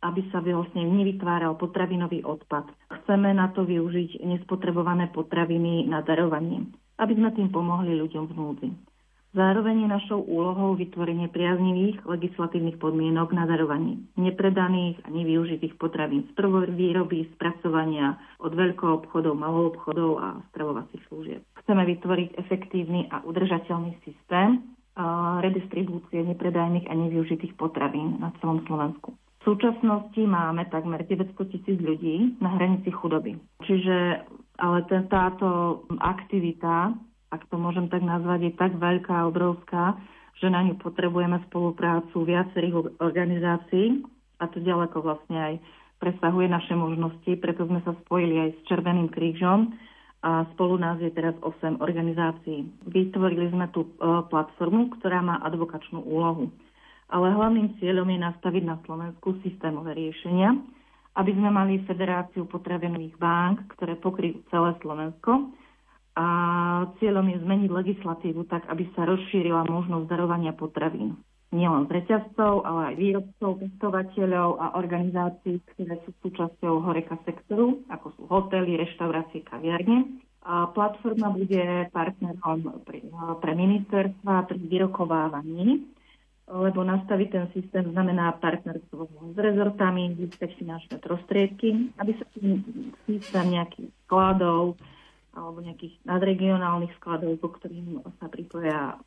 aby sa vlastne nevytváral potravinový odpad. Chceme na to využiť nespotrebované potraviny na darovanie, aby sme tým pomohli ľuďom v núdzi. Zároveň je našou úlohou vytvorenie priaznivých legislatívnych podmienok na darovanie nepredaných a nevyužitých potravín z výroby, spracovania od veľkoobchodov, maloobchodov a stravovacích služieb. Chceme vytvoriť efektívny a udržateľný systém redistribúcie nepredajných a nevyužitých potravín na celom Slovensku. V súčasnosti máme takmer 900 tisíc ľudí na hranici chudoby. Čiže ale táto aktivita ak to môžem tak nazvať, je tak veľká a obrovská, že na ňu potrebujeme spoluprácu viacerých organizácií a to ďaleko vlastne aj presahuje naše možnosti, preto sme sa spojili aj s Červeným krížom a spolu nás je teraz 8 organizácií. Vytvorili sme tú e, platformu, ktorá má advokačnú úlohu. Ale hlavným cieľom je nastaviť na Slovensku systémové riešenia, aby sme mali federáciu potravinových bank, ktoré pokryjú celé Slovensko a cieľom je zmeniť legislatívu tak, aby sa rozšírila možnosť darovania potravín. Nielen z reťazcov, ale aj výrobcov, pestovateľov a organizácií, ktoré sú súčasťou horeka sektoru, ako sú hotely, reštaurácie, kaviarne. A platforma bude partnerom pre, pre ministerstva pri vyrokovávaní, lebo nastaviť ten systém znamená partnerstvo s rezortami, získať finančné prostriedky, aby sa tým systém nejakých skladov, alebo nejakých nadregionálnych skladov, po ktorým sa pripoja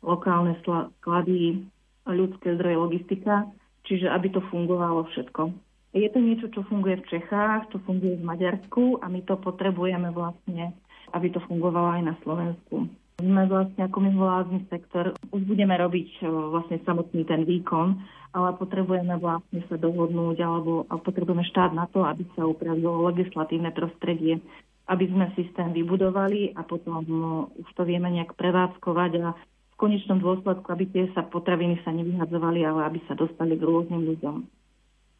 lokálne sklady, ľudské zdroje, logistika, čiže aby to fungovalo všetko. Je to niečo, čo funguje v Čechách, čo funguje v Maďarsku a my to potrebujeme vlastne, aby to fungovalo aj na Slovensku. Sme vlastne ako mimovládny sektor, už budeme robiť e, vlastne samotný ten výkon, ale potrebujeme vlastne sa dohodnúť alebo potrebujeme štát na to, aby sa upravilo legislatívne prostredie, aby sme systém vybudovali a potom no, už to vieme nejak prevádzkovať a v konečnom dôsledku, aby tie sa potraviny sa nevyhadzovali, ale aby sa dostali k rôznym ľuďom.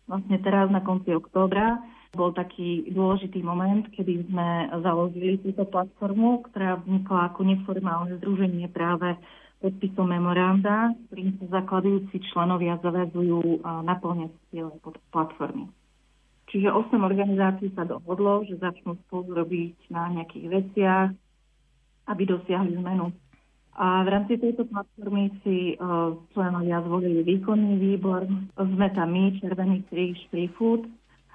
Vlastne teraz na konci októbra bol taký dôležitý moment, kedy sme založili túto platformu, ktorá vznikla ako neformálne združenie práve podpisom memoranda, ktorým sa zakladujúci členovia zavezujú naplňať cieľe platformy. Čiže 8 organizácií sa dohodlo, že začnú spolu robiť na nejakých veciach, aby dosiahli zmenu. A v rámci tejto platformy si uh, členovia zvolili výkonný výbor. Sme tam my, Červený kríž, Free Food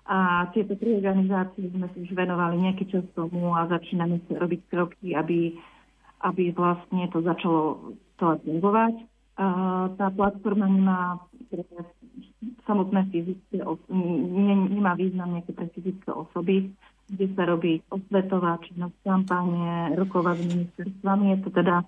A tieto tri organizácie sme si už venovali nejaký čas tomu a začíname robiť kroky, aby, aby vlastne to začalo to fungovať. Tá platforma nemá samotné fyzické, nemá význam nejaké pre fyzické osoby, kde sa robí osvetová činnosť, kampáne, rokovať s ministerstvami. Je to teda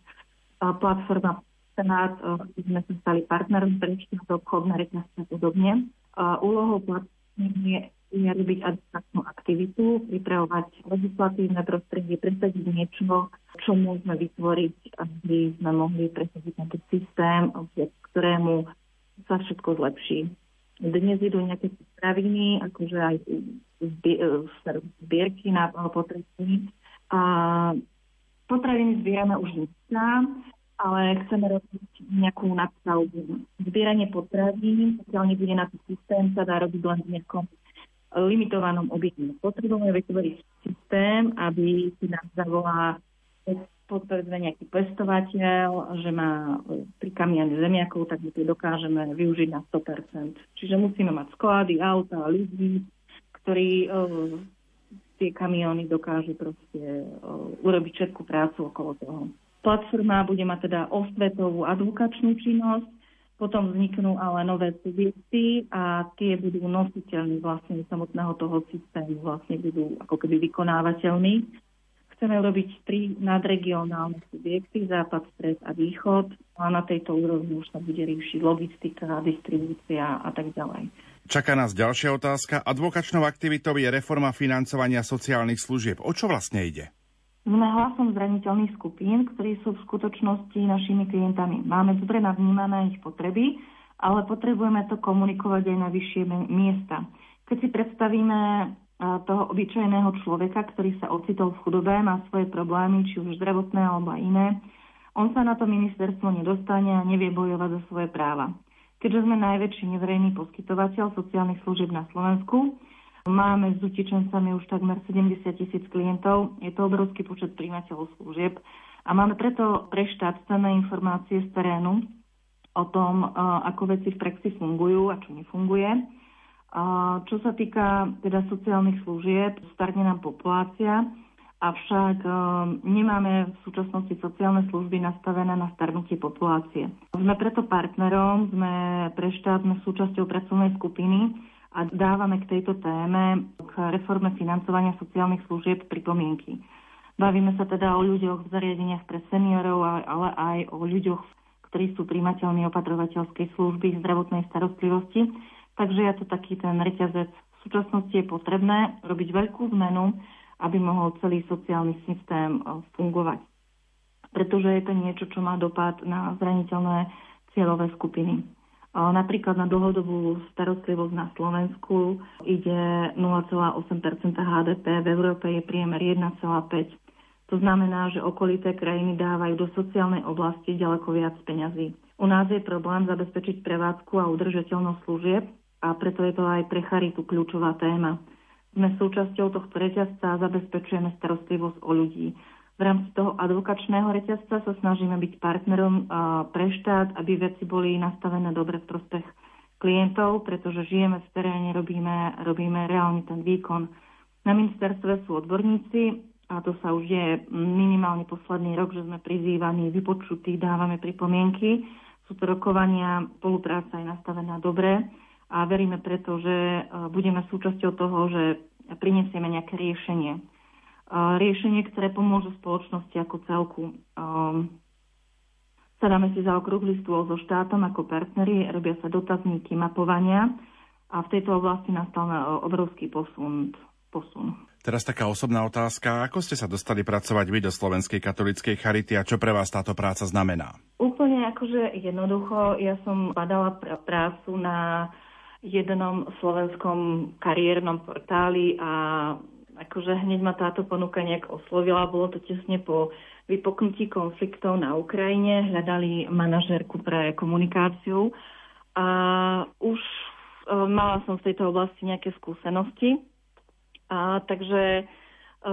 platforma Senát, kde sme sa stali partnerom pre obchodné reťazce a podobne. Úlohou platformy je je robiť adekvátnu aktivitu, pripravovať legislatívne prostredie, presadiť niečo, čo môžeme vytvoriť, aby sme mohli presadiť tento systém, ktorému sa všetko zlepší. Dnes idú nejaké straviny, akože aj zbierky na potraviny. A potraviny zbierame už dneska, ale chceme robiť nejakú nadstavbu. Zbieranie potravín, pokiaľ nebude na to systém, sa dá robiť len v nejakom limitovanom objekte. Potrebujeme vytvoriť systém, aby si nás zavolá povedzme nejaký pestovateľ, že má pri kamiane zemiakov, tak my to dokážeme využiť na 100%. Čiže musíme mať sklady, auta, ľudí, ktorí uh, tie kamióny dokážu proste uh, urobiť všetku prácu okolo toho. Platforma bude mať teda osvetovú advokačnú činnosť, potom vzniknú ale nové subjekty a tie budú nositeľní vlastne samotného toho systému, vlastne budú ako keby vykonávateľní. Chceme robiť tri nadregionálne subjekty, západ, stred a východ a na tejto úrovni už sa bude riešiť logistika, distribúcia a tak ďalej. Čaká nás ďalšia otázka. Advokačnou aktivitou je reforma financovania sociálnych služieb. O čo vlastne ide? Sme hlasom zraniteľných skupín, ktorí sú v skutočnosti našimi klientami. Máme dobre navnímané ich potreby, ale potrebujeme to komunikovať aj na vyššie miesta. Keď si predstavíme toho obyčajného človeka, ktorý sa ocitol v chudobe, má svoje problémy, či už zdravotné alebo iné, on sa na to ministerstvo nedostane a nevie bojovať za svoje práva. Keďže sme najväčší neverejný poskytovateľ sociálnych služieb na Slovensku, Máme s utečencami už takmer 70 tisíc klientov. Je to obrovský počet príjmateľov služieb. A máme preto pre štát cenné informácie z terénu o tom, ako veci v praxi fungujú a čo nefunguje. Čo sa týka teda sociálnych služieb, starne nám populácia, avšak nemáme v súčasnosti sociálne služby nastavené na starnutie populácie. Sme preto partnerom, sme pre štát, sme súčasťou pracovnej skupiny, a dávame k tejto téme, k reforme financovania sociálnych služieb pripomienky. Bavíme sa teda o ľuďoch v zariadeniach pre seniorov, ale aj o ľuďoch, ktorí sú príjmateľní opatrovateľskej služby zdravotnej starostlivosti. Takže je to taký ten reťazec. V súčasnosti je potrebné robiť veľkú zmenu, aby mohol celý sociálny systém e, fungovať. Pretože je to niečo, čo má dopad na zraniteľné cieľové skupiny. Napríklad na dlhodobú starostlivosť na Slovensku ide 0,8% HDP, v Európe je priemer 1,5 To znamená, že okolité krajiny dávajú do sociálnej oblasti ďaleko viac peňazí. U nás je problém zabezpečiť prevádzku a udržateľnosť služieb a preto je to aj pre charitu kľúčová téma. Sme súčasťou tohto reťazca a zabezpečujeme starostlivosť o ľudí. V rámci toho advokačného reťazca sa snažíme byť partnerom pre štát, aby veci boli nastavené dobre v prospech klientov, pretože žijeme v teréne, robíme, robíme reálne ten výkon. Na ministerstve sú odborníci a to sa už je minimálne posledný rok, že sme prizývaní, vypočutí, dávame pripomienky. Sú to rokovania, spolupráca je nastavená dobre a veríme preto, že budeme súčasťou toho, že prinesieme nejaké riešenie riešenie, ktoré pomôže spoločnosti ako celku. Sadáme si za okrúhly stôl so štátom ako partneri, robia sa dotazníky, mapovania a v tejto oblasti nastal obrovský posun. posun. Teraz taká osobná otázka. Ako ste sa dostali pracovať vy do Slovenskej katolíckej charity a čo pre vás táto práca znamená? Úplne akože jednoducho. Ja som badala pr- prácu na jednom slovenskom kariérnom portáli a akože hneď ma táto ponuka nejak oslovila. Bolo to tesne po vypoknutí konfliktov na Ukrajine. Hľadali manažérku pre komunikáciu a už e, mala som v tejto oblasti nejaké skúsenosti. A, takže e,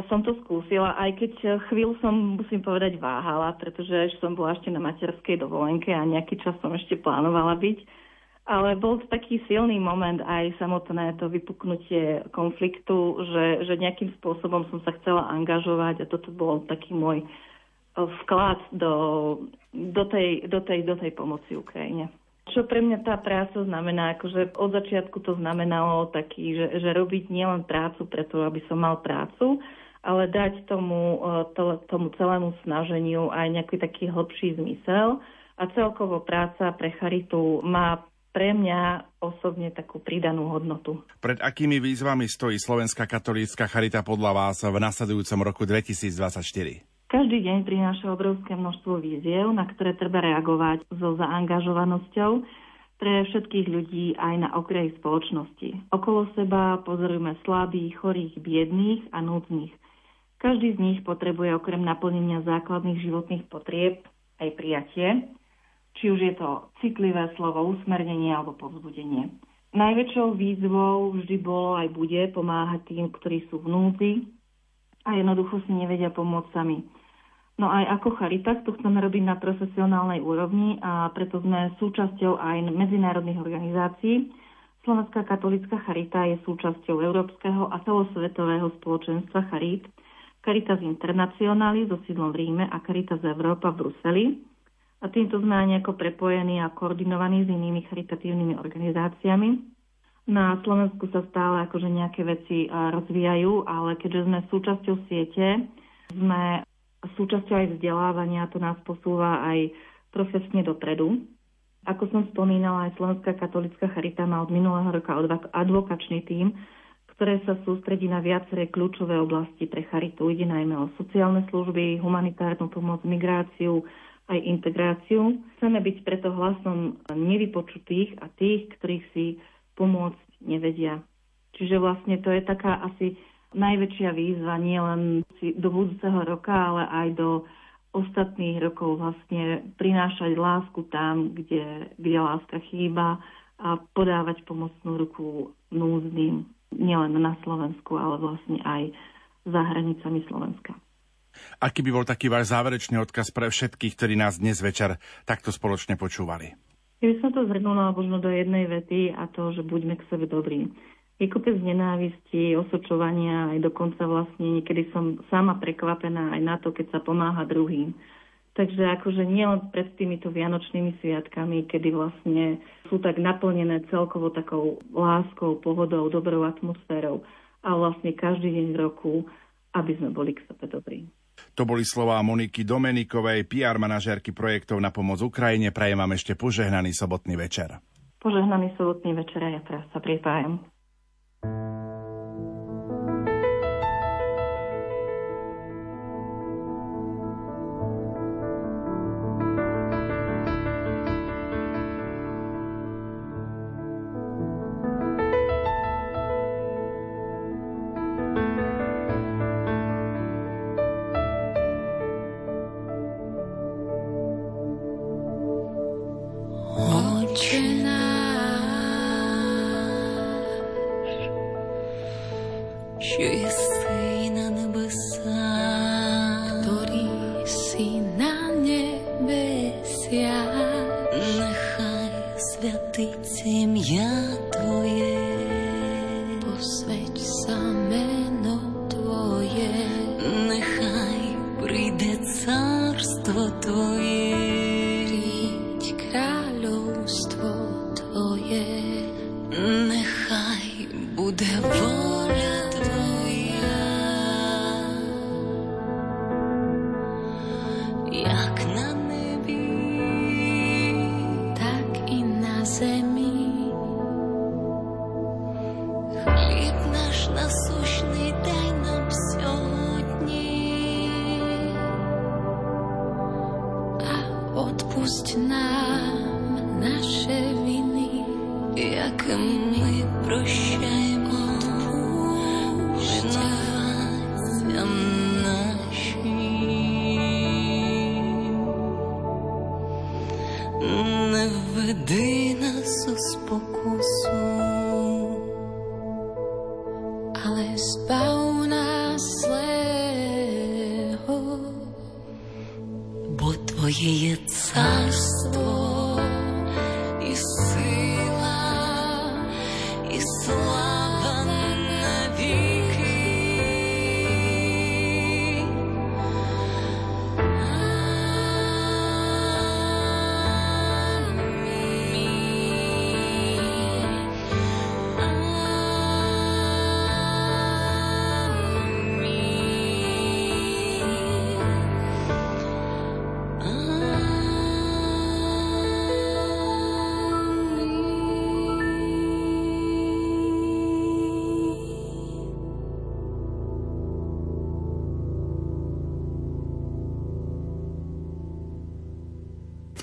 som to skúsila, aj keď chvíľu som, musím povedať, váhala, pretože som bola ešte na materskej dovolenke a nejaký čas som ešte plánovala byť. Ale bol taký silný moment aj samotné to vypuknutie konfliktu, že, že nejakým spôsobom som sa chcela angažovať a toto bol taký môj eh, vklad do, do, tej, do, tej, do tej pomoci Ukrajine. Čo pre mňa tá práca znamená, akože od začiatku to znamenalo taký, že, že robiť nielen prácu preto, aby som mal prácu, ale dať tomu, eh, to, tomu celému snaženiu aj nejaký taký hlbší zmysel. A celkovo práca pre Charitu má pre mňa osobne takú pridanú hodnotu. Pred akými výzvami stojí Slovenská katolícka charita podľa vás v nasledujúcom roku 2024? Každý deň prináša obrovské množstvo víziev, na ktoré treba reagovať so zaangažovanosťou pre všetkých ľudí aj na okraji spoločnosti. Okolo seba pozorujeme slabých, chorých, biedných a núdznych. Každý z nich potrebuje okrem naplnenia základných životných potrieb aj prijatie, či už je to citlivé slovo, usmernenie alebo povzbudenie. Najväčšou výzvou vždy bolo aj bude pomáhať tým, ktorí sú v núdzi a jednoducho si nevedia pomôcť sami. No aj ako Charitas to chceme robiť na profesionálnej úrovni a preto sme súčasťou aj medzinárodných organizácií. Slovenská katolická Charita je súčasťou Európskeho a celosvetového spoločenstva Charit, Caritas Internationali so sídlom v Ríme a Caritas Európa v Bruseli a týmto sme aj nejako prepojení a koordinovaní s inými charitatívnymi organizáciami. Na Slovensku sa stále akože nejaké veci rozvíjajú, ale keďže sme súčasťou siete, sme súčasťou aj vzdelávania, to nás posúva aj profesne dopredu. Ako som spomínala, aj Slovenská katolická charita má od minulého roka advokačný tím, ktoré sa sústredí na viaceré kľúčové oblasti pre charitu. Ide najmä o sociálne služby, humanitárnu pomoc, migráciu, aj integráciu. Chceme byť preto hlasom nevypočutých a tých, ktorých si pomôcť nevedia. Čiže vlastne to je taká asi najväčšia výzva nielen do budúceho roka, ale aj do ostatných rokov vlastne prinášať lásku tam, kde, kde láska chýba a podávať pomocnú ruku núzným nielen na Slovensku, ale vlastne aj za hranicami Slovenska. Aký by bol taký váš záverečný odkaz pre všetkých, ktorí nás dnes večer takto spoločne počúvali? Keby som to zhrnula možno do jednej vety a to, že buďme k sebe dobrí. Je kopec nenávisti, osočovania, aj dokonca vlastne niekedy som sama prekvapená aj na to, keď sa pomáha druhým. Takže akože nielen pred týmito vianočnými sviatkami, kedy vlastne sú tak naplnené celkovo takou láskou, pohodou, dobrou atmosférou, ale vlastne každý deň v roku, aby sme boli k sebe dobrí. To boli slová Moniky Domenikovej, PR manažérky projektov na pomoc Ukrajine. Prajem vám ešte požehnaný sobotný večer. Požehnaný sobotný večer a ja teraz sa pripájam.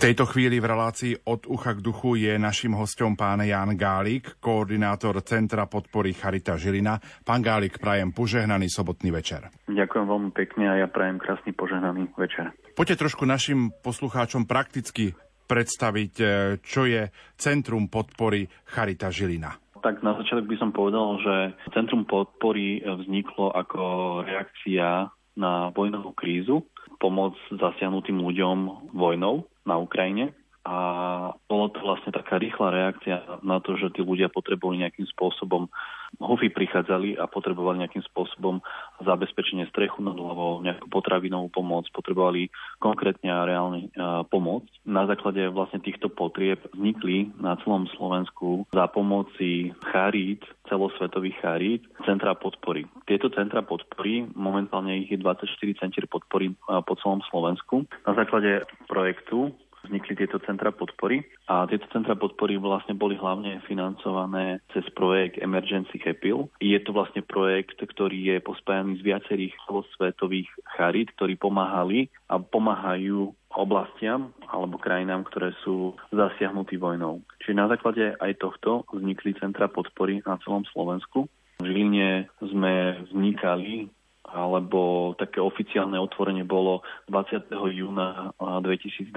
Tejto chvíli v relácii od ucha k duchu je našim hostom pán Jan Gálik, koordinátor Centra podpory Charita Žilina. Pán Gálik, prajem požehnaný sobotný večer. Ďakujem veľmi pekne a ja prajem krásny požehnaný večer. Poďte trošku našim poslucháčom prakticky predstaviť, e, čo je Centrum podpory Charita Žilina. Tak na začiatok by som povedal, že Centrum podpory vzniklo ako reakcia na vojnovú krízu, pomoc zasiahnutým ľuďom vojnou na Ukrajine. A bolo to vlastne taká rýchla reakcia na to, že tí ľudia potrebovali nejakým spôsobom, hufy prichádzali a potrebovali nejakým spôsobom zabezpečenie strechu nad hlavou, nejakú potravinovú pomoc, potrebovali konkrétne a reálne pomoc. Na základe vlastne týchto potrieb vznikli na celom Slovensku za pomoci charít, celosvetových charít, centra podpory. Tieto centra podpory, momentálne ich je 24 centier podpory po celom Slovensku. Na základe projektu vznikli tieto centra podpory a tieto centra podpory vlastne boli hlavne financované cez projekt Emergency Happy. Je to vlastne projekt, ktorý je pospájaný z viacerých celosvetových charít, ktorí pomáhali a pomáhajú oblastiam alebo krajinám, ktoré sú zasiahnutí vojnou. Čiže na základe aj tohto vznikli centra podpory na celom Slovensku. V Žiline sme vznikali alebo také oficiálne otvorenie bolo 20. júna 2022.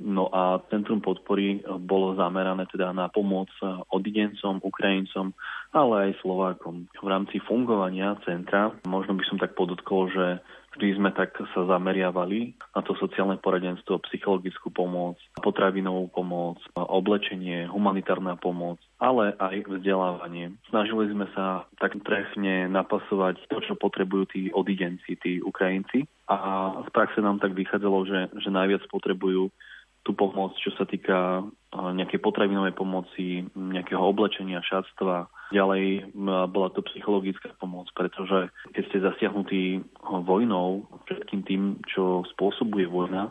No a Centrum podpory bolo zamerané teda na pomoc odidencom, Ukrajincom, ale aj Slovákom. V rámci fungovania centra, možno by som tak podotkol, že Vždy sme tak sa zameriavali na to sociálne poradenstvo, psychologickú pomoc, potravinovú pomoc, oblečenie, humanitárna pomoc, ale aj vzdelávanie. Snažili sme sa tak trefne napasovať to, čo potrebujú tí odidenci, tí Ukrajinci. A z praxe nám tak vychádzalo, že, že najviac potrebujú tú pomoc, čo sa týka nejakej potravinovej pomoci, nejakého oblečenia, šatstva. Ďalej bola to psychologická pomoc, pretože keď ste zasiahnutí vojnou, všetkým tým, čo spôsobuje vojna,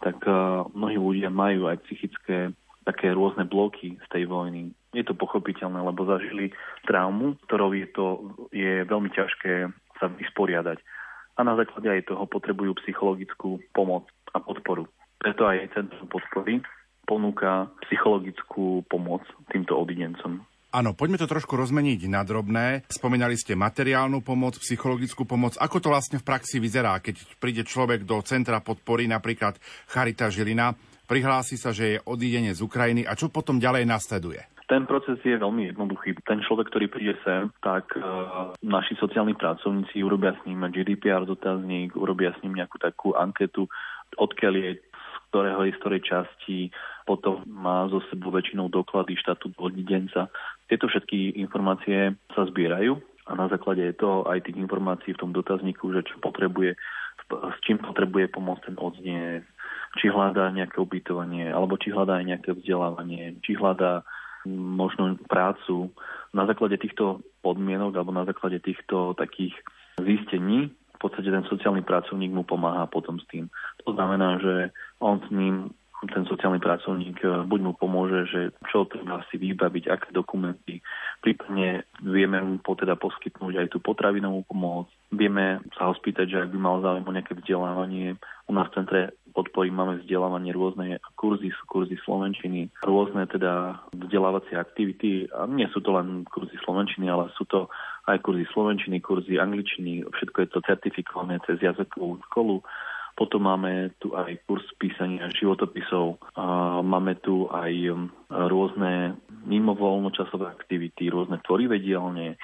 tak mnohí ľudia majú aj psychické také rôzne bloky z tej vojny. Je to pochopiteľné, lebo zažili traumu, ktorou je to je veľmi ťažké sa vysporiadať. A na základe aj toho potrebujú psychologickú pomoc a podporu. Preto aj Centrum podpory ponúka psychologickú pomoc týmto odidencom. Áno, poďme to trošku rozmeniť na drobné. Spomínali ste materiálnu pomoc, psychologickú pomoc. Ako to vlastne v praxi vyzerá, keď príde človek do centra podpory, napríklad Charita Žilina, prihlási sa, že je odídenie z Ukrajiny a čo potom ďalej nasleduje? Ten proces je veľmi jednoduchý. Ten človek, ktorý príde sem, tak uh, naši sociálni pracovníci urobia s ním GDPR dotazník, urobia s ním nejakú takú anketu, odkiaľ je ktorého ktorej časti, potom má zo sebou väčšinou doklady štatút odidenca. Tieto všetky informácie sa zbierajú a na základe toho aj tých informácií v tom dotazníku, že čo potrebuje, s čím potrebuje pomôcť ten odznec, či hľadá nejaké ubytovanie, alebo či hľadá aj nejaké vzdelávanie, či hľadá možno prácu. Na základe týchto podmienok alebo na základe týchto takých zistení v podstate ten sociálny pracovník mu pomáha potom s tým. To znamená, že on s ním ten sociálny pracovník eh, buď mu pomôže, že čo treba si vybaviť, aké dokumenty, prípadne vieme mu teda poskytnúť aj tú potravinovú pomoc, vieme sa ho spýtať, že ak by mal záujem o nejaké vzdelávanie, u nás v centre podpory máme vzdelávanie rôzne kurzy, sú kurzy slovenčiny, rôzne teda vzdelávacie aktivity. A nie sú to len kurzy slovenčiny, ale sú to aj kurzy slovenčiny, kurzy angličtiny, všetko je to certifikované cez jazykovú školu. Potom máme tu aj kurz písania životopisov, máme tu aj um, rôzne mimovoľnočasové aktivity, rôzne tvorivé dielne,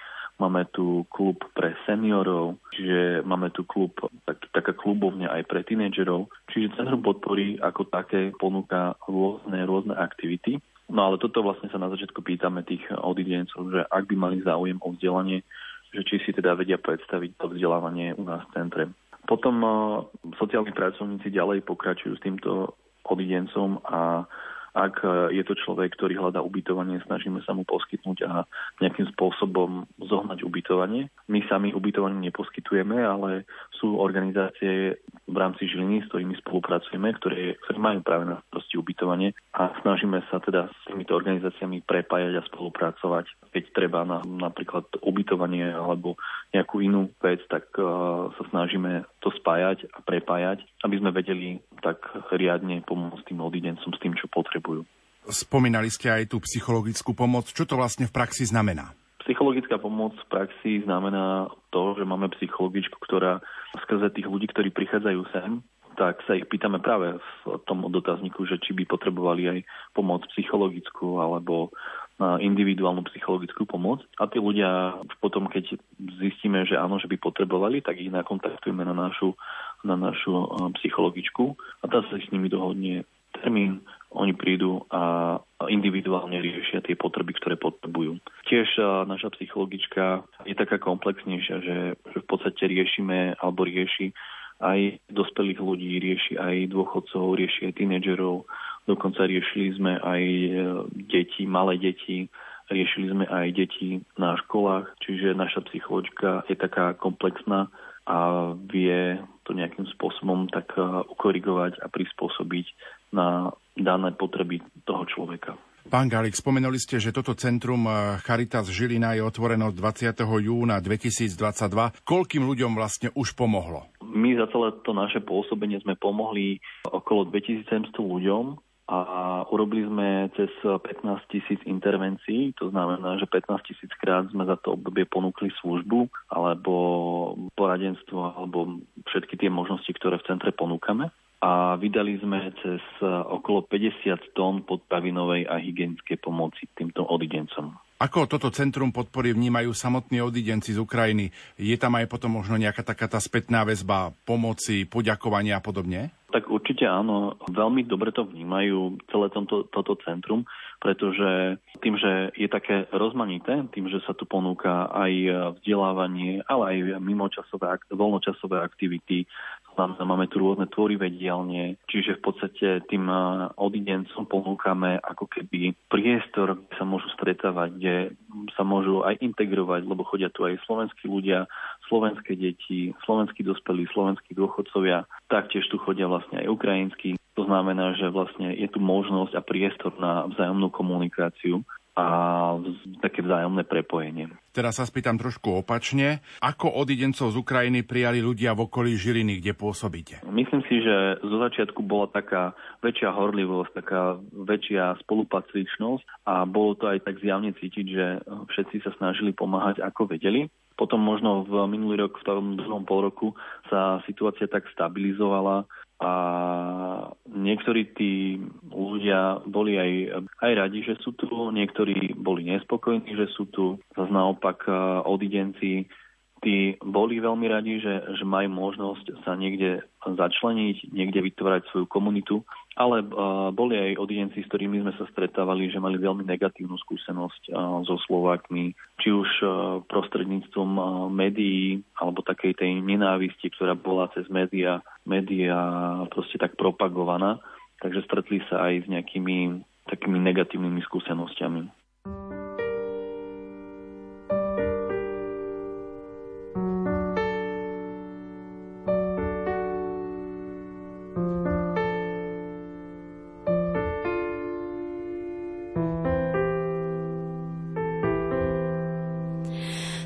máme tu klub pre seniorov, čiže máme tu klub, tak, taká klubovňa aj pre tínedžerov. Čiže Centrum podpory ako také ponúka rôzne, rôzne aktivity. No ale toto vlastne sa na začiatku pýtame tých odidencov, že ak by mali záujem o vzdelanie, že či si teda vedia predstaviť to vzdelávanie u nás v centre. Potom uh, sociálni pracovníci ďalej pokračujú s týmto odidencom a ak e, je to človek, ktorý hľadá ubytovanie, snažíme sa mu poskytnúť a nejakým spôsobom zohnať ubytovanie. My sami ubytovanie neposkytujeme, ale sú organizácie v rámci Žiliny, s ktorými spolupracujeme, ktoré, ktoré majú práve na starosti ubytovanie a snažíme sa teda s týmito organizáciami prepájať a spolupracovať. Keď treba na napríklad ubytovanie alebo nejakú inú vec, tak uh, sa snažíme to spájať a prepájať, aby sme vedeli tak riadne pomôcť tým odidencom s tým, čo potrebujú. Spomínali ste aj tú psychologickú pomoc. Čo to vlastne v praxi znamená? Psychologická pomoc v praxi znamená to, že máme psychologičku, ktorá skrze tých ľudí, ktorí prichádzajú sem, tak sa ich pýtame práve v tom dotazníku, že či by potrebovali aj pomoc psychologickú alebo individuálnu psychologickú pomoc. A tí ľudia potom, keď zistíme, že áno, že by potrebovali, tak ich nakontaktujeme na našu, na našu psychologičku a tá sa s nimi dohodne termín, oni prídu a individuálne riešia tie potreby, ktoré potrebujú. Tiež naša psychologička je taká komplexnejšia, že, v podstate riešime alebo rieši aj dospelých ľudí, rieši aj dôchodcov, rieši aj tínedžerov, dokonca riešili sme aj e, deti, malé deti, riešili sme aj deti na školách, čiže naša psycholočka je taká komplexná a vie to nejakým spôsobom tak e, ukorigovať a prispôsobiť na dané potreby toho človeka. Pán Galik, spomenuli ste, že toto centrum eh, Charitas Žilina je otvoreno 20. júna 2022. Koľkým ľuďom vlastne už pomohlo? My za celé to naše pôsobenie sme pomohli okolo 2700 ľuďom a urobili sme cez 15 tisíc intervencií, to znamená, že 15 tisíc krát sme za to obdobie ponúkli službu alebo poradenstvo alebo všetky tie možnosti, ktoré v centre ponúkame a vydali sme cez e, okolo 50 tón podpavinovej a hygienickej pomoci týmto odidencom. Ako toto centrum podpory vnímajú samotní odidenci z Ukrajiny? Je tam aj potom možno nejaká taká tá spätná väzba pomoci, poďakovania a podobne? Tak určite áno, veľmi dobre to vnímajú celé tomto, toto centrum, pretože tým, že je také rozmanité, tým, že sa tu ponúka aj vzdelávanie, ale aj mimočasové, voľnočasové aktivity, Máme tu rôzne tvorivé dielne, čiže v podstate tým odidencom ponúkame ako keby priestor, kde sa môžu stretávať, kde sa môžu aj integrovať, lebo chodia tu aj slovenskí ľudia, slovenské deti, slovenskí dospelí, slovenskí dôchodcovia, taktiež tu chodia vlastne aj ukrajinskí. To znamená, že vlastne je tu možnosť a priestor na vzájomnú komunikáciu a také vzájomné prepojenie. Teraz sa spýtam trošku opačne. Ako odidencov z Ukrajiny prijali ľudia v okolí Žiliny, kde pôsobíte? Myslím si, že zo začiatku bola taká väčšia horlivosť, taká väčšia spolupatričnosť a bolo to aj tak zjavne cítiť, že všetci sa snažili pomáhať ako vedeli. Potom možno v minulý rok, v tom druhom pol roku sa situácia tak stabilizovala, a niektorí tí ľudia boli aj, aj radi, že sú tu, niektorí boli nespokojní, že sú tu. Zase naopak odidenci tí boli veľmi radi, že, že majú možnosť sa niekde začleniť, niekde vytvárať svoju komunitu, ale uh, boli aj odidenci, s ktorými sme sa stretávali, že mali veľmi negatívnu skúsenosť uh, so Slovákmi, či už uh, prostredníctvom uh, médií, alebo takej tej nenávisti, ktorá bola cez média, média proste tak propagovaná. Takže stretli sa aj s nejakými takými negatívnymi skúsenosťami.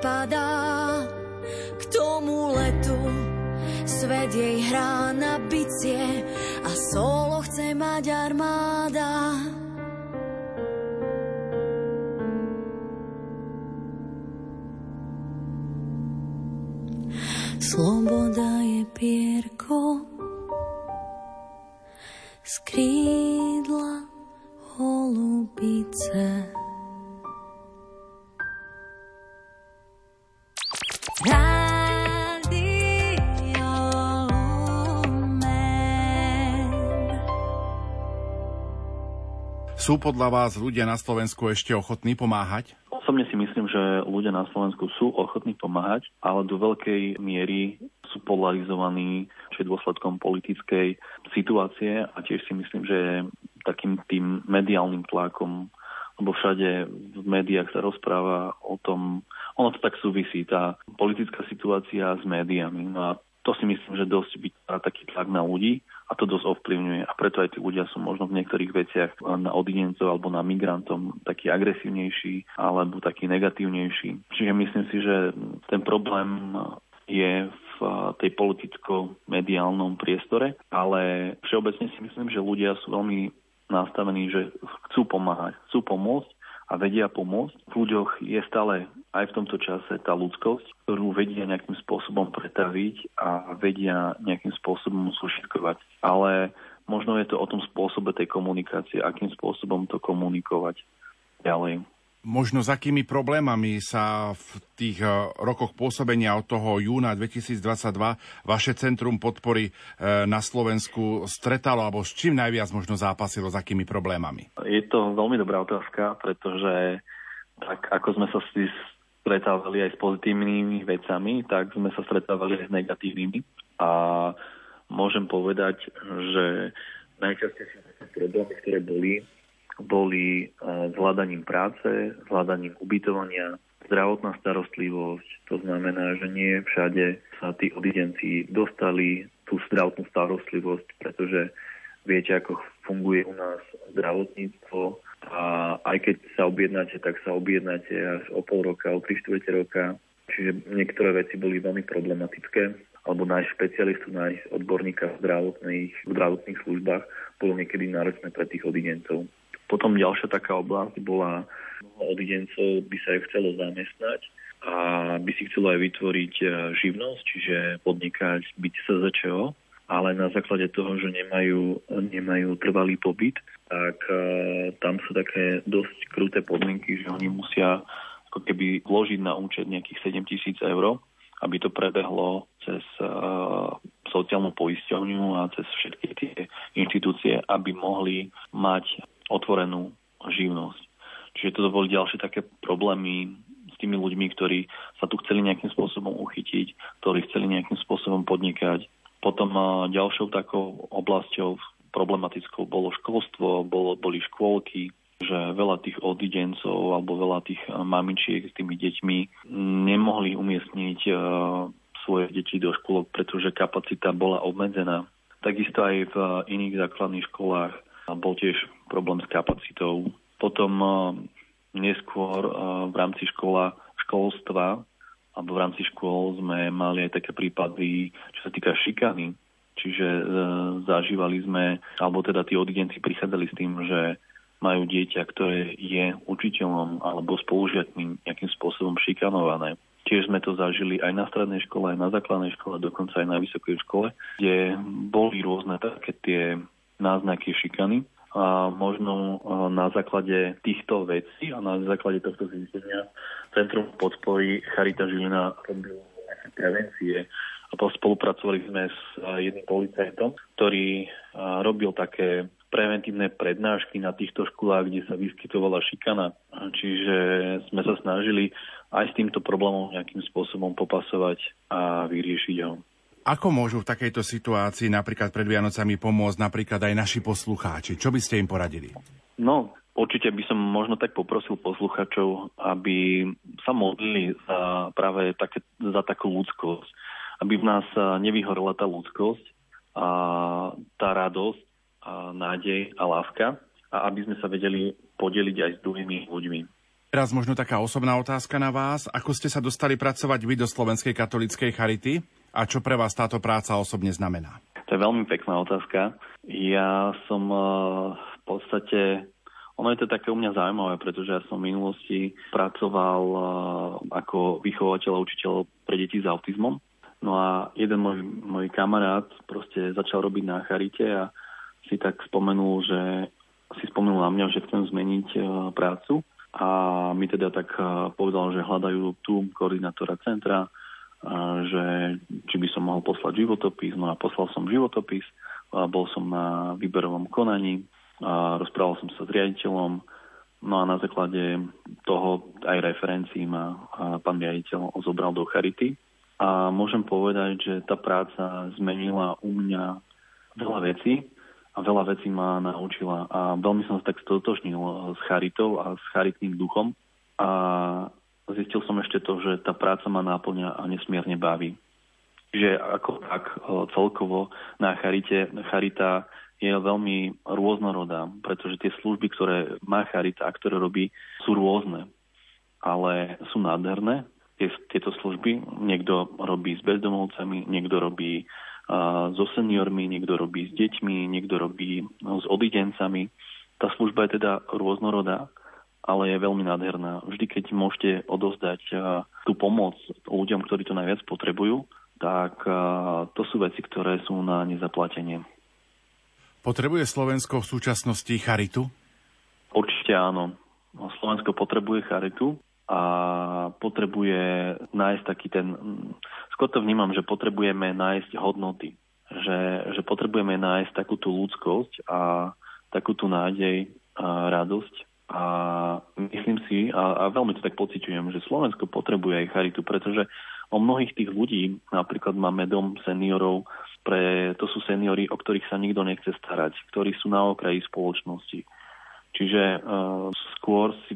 a nepadá k tomu letu. Svet jej hrá na bicie a solo chce mať armáda. Sloboda je pierko z holubice. Sú podľa vás ľudia na Slovensku ešte ochotní pomáhať? Osobne si myslím, že ľudia na Slovensku sú ochotní pomáhať, ale do veľkej miery sú polarizovaní, čo je dôsledkom politickej situácie a tiež si myslím, že takým tým mediálnym tlakom, lebo všade v médiách sa rozpráva o tom, ono to tak súvisí, tá politická situácia s médiami. No a to si myslím, že dosť vytvára taký tlak na ľudí a to dosť ovplyvňuje. A preto aj tí ľudia sú možno v niektorých veciach na odidencov alebo na migrantom taký agresívnejší alebo taký negatívnejší. Čiže myslím si, že ten problém je v tej politicko-mediálnom priestore, ale všeobecne si myslím, že ľudia sú veľmi nastavení, že chcú pomáhať, chcú pomôcť a vedia pomôcť. V ľuďoch je stále aj v tomto čase tá ľudskosť, ktorú vedia nejakým spôsobom pretaviť a vedia nejakým spôsobom súšitkovať. Ale možno je to o tom spôsobe tej komunikácie, akým spôsobom to komunikovať ďalej. Možno s akými problémami sa v tých eh, rokoch pôsobenia od toho júna 2022 vaše Centrum podpory eh, na Slovensku stretalo, alebo s čím najviac možno zápasilo, s akými problémami? Je to veľmi dobrá otázka, pretože tak ako sme sa stretávali aj s pozitívnymi vecami, tak sme sa stretávali aj s negatívnymi. A môžem povedať, že najčastejšie problémy, ktoré boli, boli s hľadaním práce, s hľadaním ubytovania, zdravotná starostlivosť. To znamená, že nie všade sa tí odidenci dostali tú zdravotnú starostlivosť, pretože viete, ako funguje u nás zdravotníctvo a aj keď sa objednáte, tak sa objednáte až o pol roka, o tri štvrte roka. Čiže niektoré veci boli veľmi problematické alebo nájsť špecialistu, nájsť odborníka v zdravotných, v zdravotných službách bolo niekedy náročné pre tých odidencov. Potom ďalšia taká oblasť bola, odidencov by sa aj chcelo zamestnať a by si chcelo aj vytvoriť e, živnosť, čiže podnikať, byť SZČO, ale na základe toho, že nemajú, nemajú trvalý pobyt, tak uh, tam sú také dosť kruté podmienky, že oni musia ako keby vložiť na účet nejakých 7 tisíc eur, aby to prebehlo cez uh, sociálnu poisťovňu a cez všetky tie inštitúcie, aby mohli mať otvorenú živnosť. Čiže toto boli ďalšie také problémy s tými ľuďmi, ktorí sa tu chceli nejakým spôsobom uchytiť, ktorí chceli nejakým spôsobom podnikať. Potom ďalšou takou oblasťou problematickou bolo školstvo, bolo, boli škôlky, že veľa tých odidencov alebo veľa tých mamičiek s tými deťmi nemohli umiestniť svoje deti do škôlok, pretože kapacita bola obmedzená. Takisto aj v iných základných školách bol tiež problém s kapacitou. Potom neskôr v rámci škola, školstva alebo v rámci škôl sme mali aj také prípady, čo sa týka šikany. Čiže e, zažívali sme, alebo teda tí odidenci prichádzali s tým, že majú dieťa, ktoré je učiteľom alebo spolužiakmi nejakým spôsobom šikanované. Tiež sme to zažili aj na strednej škole, aj na základnej škole, dokonca aj na vysokej škole, kde boli rôzne také tie náznaky šikany a možno na základe týchto vecí a na základe tohto zistenia Centrum podpory Charita Žilina robilo prevencie a spolupracovali sme s jedným policajtom, ktorý robil také preventívne prednášky na týchto školách, kde sa vyskytovala šikana. Čiže sme sa snažili aj s týmto problémom nejakým spôsobom popasovať a vyriešiť ho. Ako môžu v takejto situácii napríklad pred Vianocami pomôcť napríklad aj naši poslucháči? Čo by ste im poradili? No, určite by som možno tak poprosil posluchačov, aby sa modlili za práve také, za takú ľudskosť. Aby v nás nevyhorela tá ľudskosť, a tá radosť, a nádej a láska a aby sme sa vedeli podeliť aj s druhými ľuďmi. Teraz možno taká osobná otázka na vás. Ako ste sa dostali pracovať vy do Slovenskej katolíckej charity a čo pre vás táto práca osobne znamená? To je veľmi pekná otázka. Ja som v podstate ono je to také u mňa zaujímavé, pretože ja som v minulosti pracoval ako vychovateľ a učiteľ pre deti s autizmom. No a jeden môj, môj kamarát proste začal robiť na charite a si tak spomenul, že si spomenul na mňa, že chcem zmeniť prácu a mi teda tak povedal, že hľadajú tu koordinátora centra, že či by som mohol poslať životopis. No a poslal som životopis, bol som na výberovom konaní, a rozprával som sa s riaditeľom, no a na základe toho aj referencií ma pán riaditeľ zobral do Charity. A môžem povedať, že tá práca zmenila u mňa veľa vecí a veľa vecí ma naučila a veľmi som sa tak stotožnil s charitou a s charitným duchom a zistil som ešte to, že tá práca ma náplňa a nesmierne baví. Že ako tak celkovo na charite, charita je veľmi rôznorodá, pretože tie služby, ktoré má Charita a ktoré robí, sú rôzne, ale sú nádherné. Tieto služby niekto robí s bezdomovcami, niekto robí uh, so seniormi, niekto robí s deťmi, niekto robí no, s odidencami. Tá služba je teda rôznorodá, ale je veľmi nádherná. Vždy, keď môžete odozdať uh, tú pomoc ľuďom, ktorí to najviac potrebujú, tak uh, to sú veci, ktoré sú na nezaplatenie. Potrebuje Slovensko v súčasnosti charitu? Určite áno. Slovensko potrebuje charitu a potrebuje nájsť taký ten... Skôr to vnímam, že potrebujeme nájsť hodnoty. Že, že potrebujeme nájsť takú tú ľudskosť a takú tú nádej a radosť. A myslím si, a, a veľmi to tak pociťujem, že Slovensko potrebuje aj charitu, pretože o mnohých tých ľudí, napríklad máme dom seniorov, pre, to sú seniory, o ktorých sa nikto nechce starať, ktorí sú na okraji spoločnosti. Čiže uh, skôr si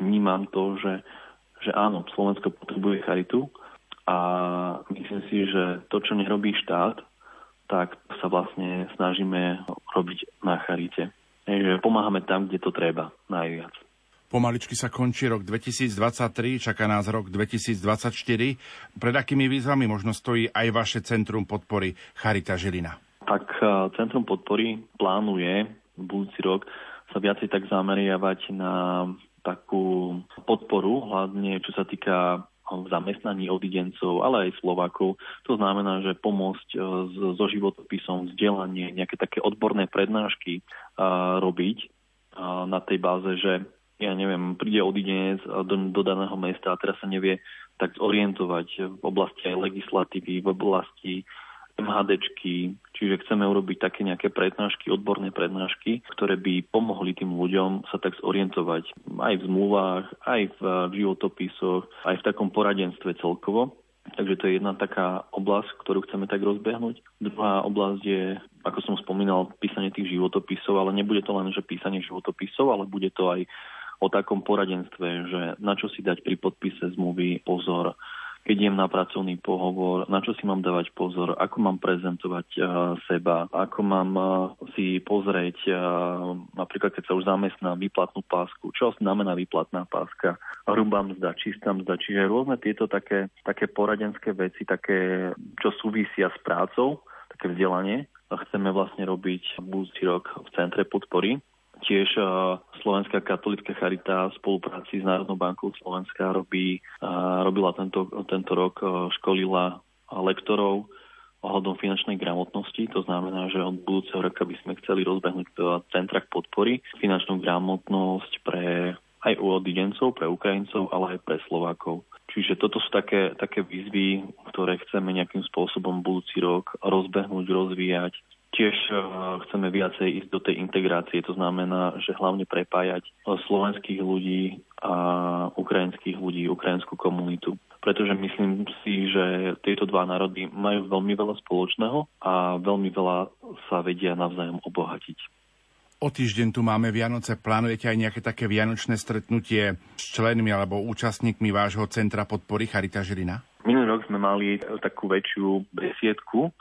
vnímam to, že, že áno, Slovensko potrebuje charitu a myslím si, že to, čo nerobí štát, tak sa vlastne snažíme robiť na charite. Takže pomáhame tam, kde to treba najviac. Pomaličky sa končí rok 2023, čaká nás rok 2024. Pred akými výzvami možno stojí aj vaše Centrum podpory Charita Žilina? Tak e, Centrum podpory plánuje v budúci rok sa viacej tak zameriavať na takú podporu, hlavne čo sa týka zamestnaní odidencov, ale aj Slovákov. To znamená, že pomôcť e, so životopisom, vzdelanie, nejaké také odborné prednášky robiť na tej báze, že ja neviem, príde odidenec do, do daného mesta a teraz sa nevie tak zorientovať v oblasti aj legislatívy, v oblasti MHDčky, čiže chceme urobiť také nejaké prednášky, odborné prednášky, ktoré by pomohli tým ľuďom sa tak zorientovať aj v zmluvách, aj v životopisoch, aj v takom poradenstve celkovo. Takže to je jedna taká oblasť, ktorú chceme tak rozbehnúť. Druhá oblasť je, ako som spomínal, písanie tých životopisov, ale nebude to len, že písanie životopisov, ale bude to aj o takom poradenstve, že na čo si dať pri podpise zmluvy pozor, keď idem na pracovný pohovor, na čo si mám dávať pozor, ako mám prezentovať uh, seba, ako mám uh, si pozrieť, uh, napríklad keď sa už zamestná výplatnú pásku, čo znamená výplatná páska, hrubá mzda, čistá mzda, čiže rôzne tieto také, také poradenské veci, také, čo súvisia s prácou, také vzdelanie, chceme vlastne robiť budúci rok v Centre podpory Tiež eh, Slovenská katolická charita v spolupráci s Národnou bankou Slovenska robí, eh, robila tento, tento rok, eh, školila lektorov ohľadom finančnej gramotnosti. To znamená, že od budúceho roka by sme chceli rozbehnúť v centrách podpory finančnú gramotnosť pre aj u odidencov, pre Ukrajincov, ale aj pre Slovákov. Čiže toto sú také, také výzvy, ktoré chceme nejakým spôsobom budúci rok rozbehnúť, rozvíjať Tiež eh, chceme viacej ísť do tej integrácie, to znamená, že hlavne prepájať eh, slovenských ľudí a ukrajinských ľudí, ukrajinskú komunitu. Pretože myslím si, že tieto dva národy majú veľmi veľa spoločného a veľmi veľa sa vedia navzájom obohatiť. O týždeň tu máme Vianoce. Plánujete aj nejaké také vianočné stretnutie s členmi alebo účastníkmi vášho Centra podpory Charita Žilina? Minulý rok sme mali takú väčšiu besiedku,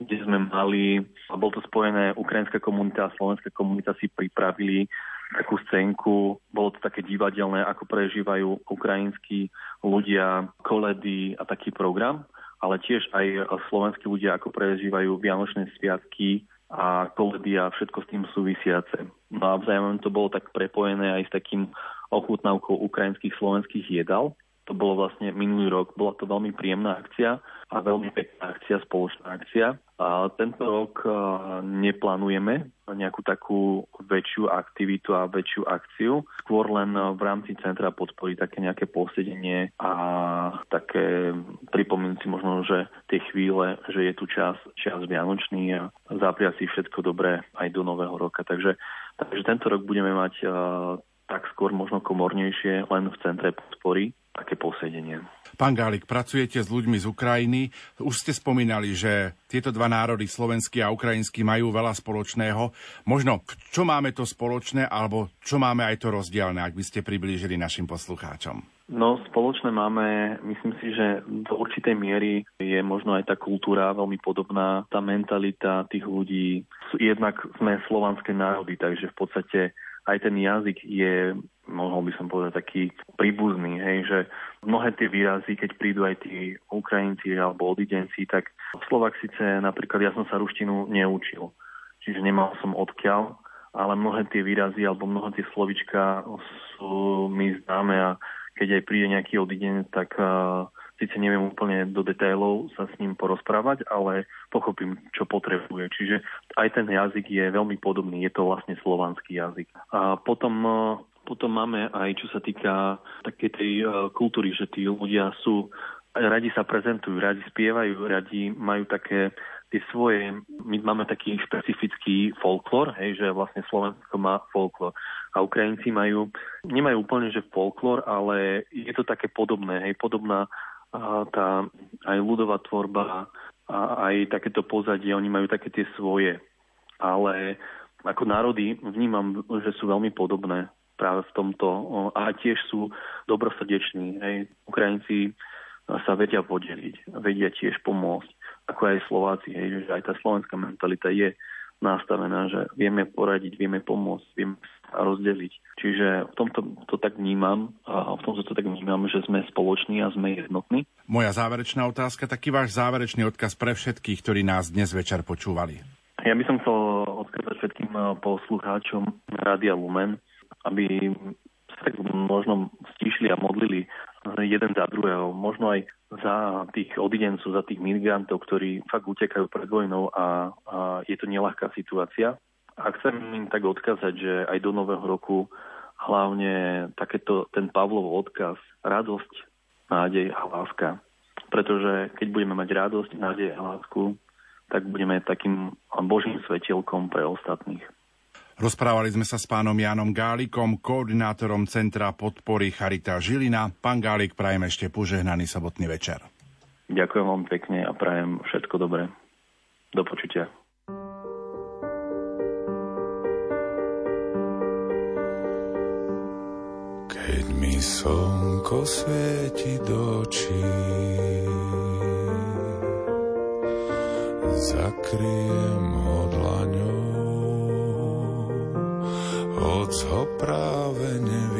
kde sme mali, a bol to spojené, ukrajinská komunita a slovenská komunita si pripravili takú scénku, bolo to také divadelné, ako prežívajú ukrajinskí ľudia koledy a taký program, ale tiež aj slovenskí ľudia, ako prežívajú Vianočné sviatky a koledy a všetko s tým súvisiace. No a vzájomne to bolo tak prepojené aj s takým ochutnávkou ukrajinských slovenských jedal, to bolo vlastne minulý rok. Bola to veľmi príjemná akcia a veľmi pekná akcia, spoločná akcia. A tento rok neplánujeme nejakú takú väčšiu aktivitu a väčšiu akciu. Skôr len v rámci centra podporí také nejaké posedenie a také pripomínci možno, že tie chvíle, že je tu čas, čas vianočný a zapria si všetko dobré aj do nového roka. Takže, takže tento rok budeme mať tak skôr možno komornejšie len v centre podpory také posedenie. Pán Gálik, pracujete s ľuďmi z Ukrajiny. Už ste spomínali, že tieto dva národy, slovenský a ukrajinský, majú veľa spoločného. Možno, čo máme to spoločné, alebo čo máme aj to rozdielne, ak by ste priblížili našim poslucháčom? No, spoločné máme, myslím si, že do určitej miery je možno aj tá kultúra veľmi podobná, tá mentalita tých ľudí. Jednak sme slovanské národy, takže v podstate aj ten jazyk je, mohol by som povedať, taký príbuzný, hej, že mnohé tie výrazy, keď prídu aj tí Ukrajinci alebo odidenci, tak Slovak síce napríklad ja som sa ruštinu neučil, čiže nemal som odkiaľ, ale mnohé tie výrazy alebo mnohé tie slovička sú mi známe a keď aj príde nejaký odidenec, tak uh, síce neviem úplne do detailov sa s ním porozprávať, ale pochopím, čo potrebuje. Čiže aj ten jazyk je veľmi podobný, je to vlastne slovanský jazyk. A potom e, potom máme aj, čo sa týka takej tej uh, kultúry, že tí ľudia sú, radi sa prezentujú, radi spievajú, radi majú také tie svoje, my máme taký špecifický folklór, hej, že vlastne Slovensko má folklór. A Ukrajinci majú, nemajú úplne, že folklór, ale je to také podobné, hej, podobná a tá aj ľudová tvorba a aj takéto pozadie, oni majú také tie svoje. Ale ako národy vnímam, že sú veľmi podobné práve v tomto a tiež sú dobrosrdeční. Hej. Ukrajinci sa vedia podeliť, vedia tiež pomôcť, ako aj Slováci, hej, že aj tá slovenská mentalita je nastavená, že vieme poradiť, vieme pomôcť, vieme rozdeliť. Čiže v tomto to tak vnímam a v tomto to tak vnímam, že sme spoloční a sme jednotní. Moja záverečná otázka, taký váš záverečný odkaz pre všetkých, ktorí nás dnes večer počúvali. Ja by som chcel odkázať všetkým poslucháčom Rádia Lumen, aby sa tak možno stíšli a modlili jeden za druhého. Možno aj za tých odidencov, za tých migrantov, ktorí fakt utekajú pred vojnou a, a je to nelahká situácia. A chcem im tak odkázať, že aj do nového roku hlavne takéto ten Pavlov odkaz, radosť, nádej a láska. Pretože keď budeme mať radosť, nádej a lásku, tak budeme takým božím svetielkom pre ostatných. Rozprávali sme sa s pánom Jánom Gálikom, koordinátorom Centra podpory Charita Žilina. Pán Gálik, prajem ešte požehnaný sobotný večer. Ďakujem vám pekne a prajem všetko dobré. Do počutia. Keď mi slnko svieti do očí, zakriem hoc ho práve nevidím.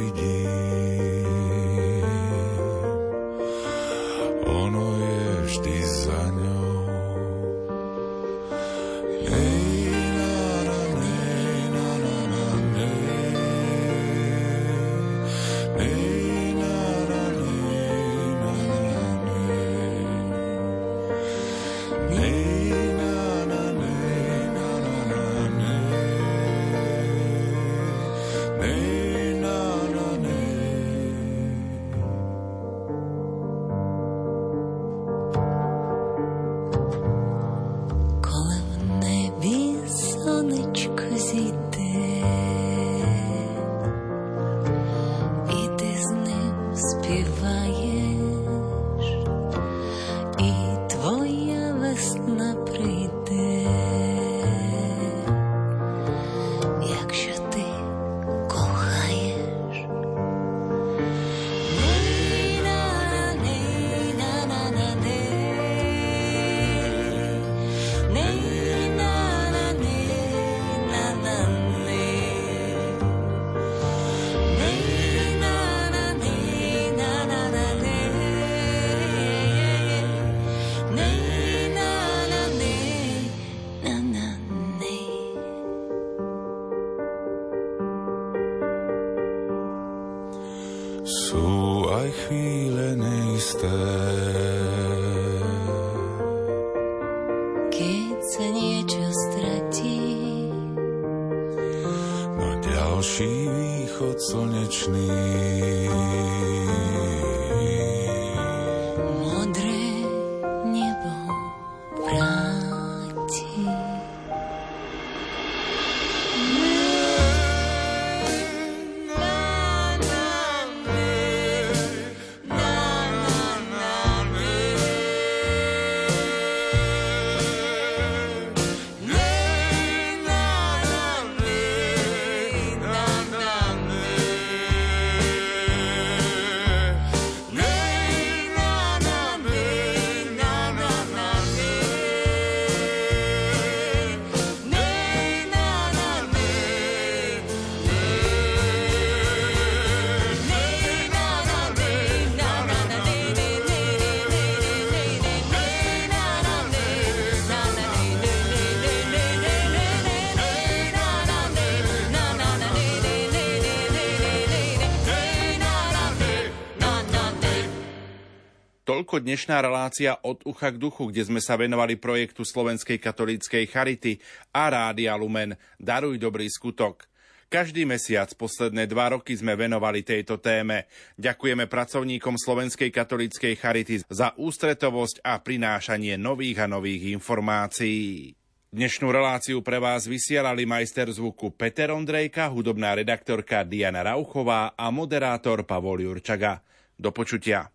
Toľko dnešná relácia od ucha k duchu, kde sme sa venovali projektu Slovenskej katolíckej charity a Rádia Lumen Daruj dobrý skutok. Každý mesiac posledné dva roky sme venovali tejto téme. Ďakujeme pracovníkom Slovenskej katolíckej charity za ústretovosť a prinášanie nových a nových informácií. Dnešnú reláciu pre vás vysielali majster zvuku Peter Ondrejka, hudobná redaktorka Diana Rauchová a moderátor Pavol Jurčaga. Do počutia.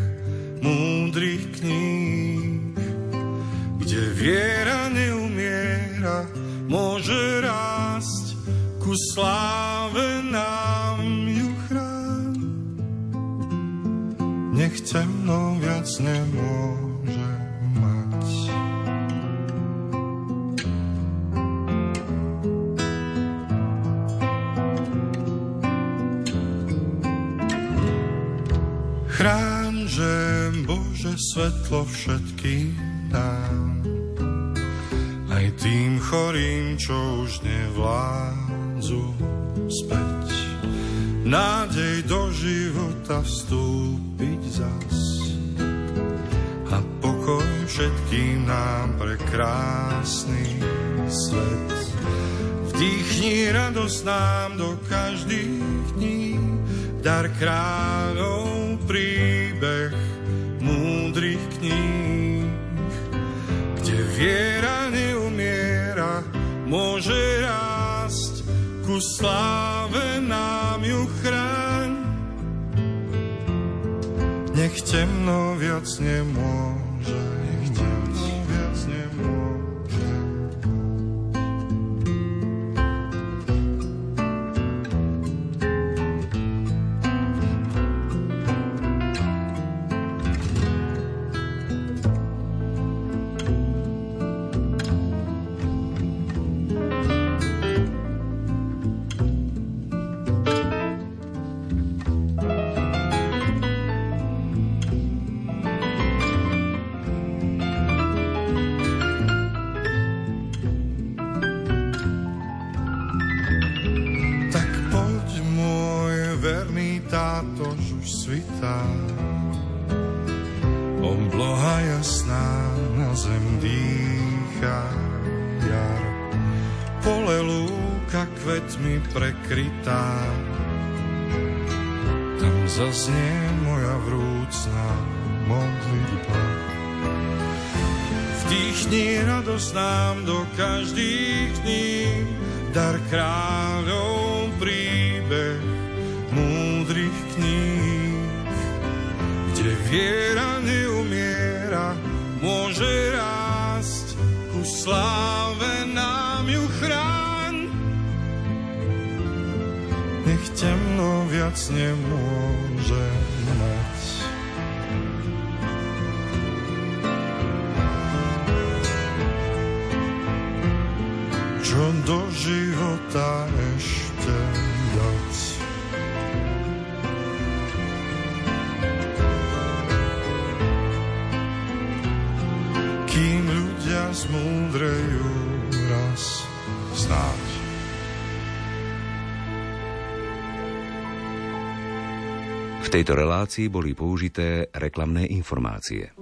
múdrych kníh, kde viera neumiera, môže rásť ku sláve nám ju chrán. Nech temno viac nemôže mať. Chráň, že Bože svetlo všetkým dám, aj tým chorým, čo už nevládzu späť. Nádej do života vstúpiť zas a pokoj všetkým nám pre krásny svet. Vdýchni radosť nám do každých dní, dar kráľov sláve nám ju chráň. Nech temno viac nemôže, zaznie moja vrúcna modlitba. Vdýchni radosť nám do každých dní, dar kráľov príbeh múdrych kníh, kde viera neumiera, môže sláve nám ju chráň. Nech temno viac nemôže mať. Čo do života ešte zmúdrejú raz znáť. V tejto relácii boli použité reklamné informácie.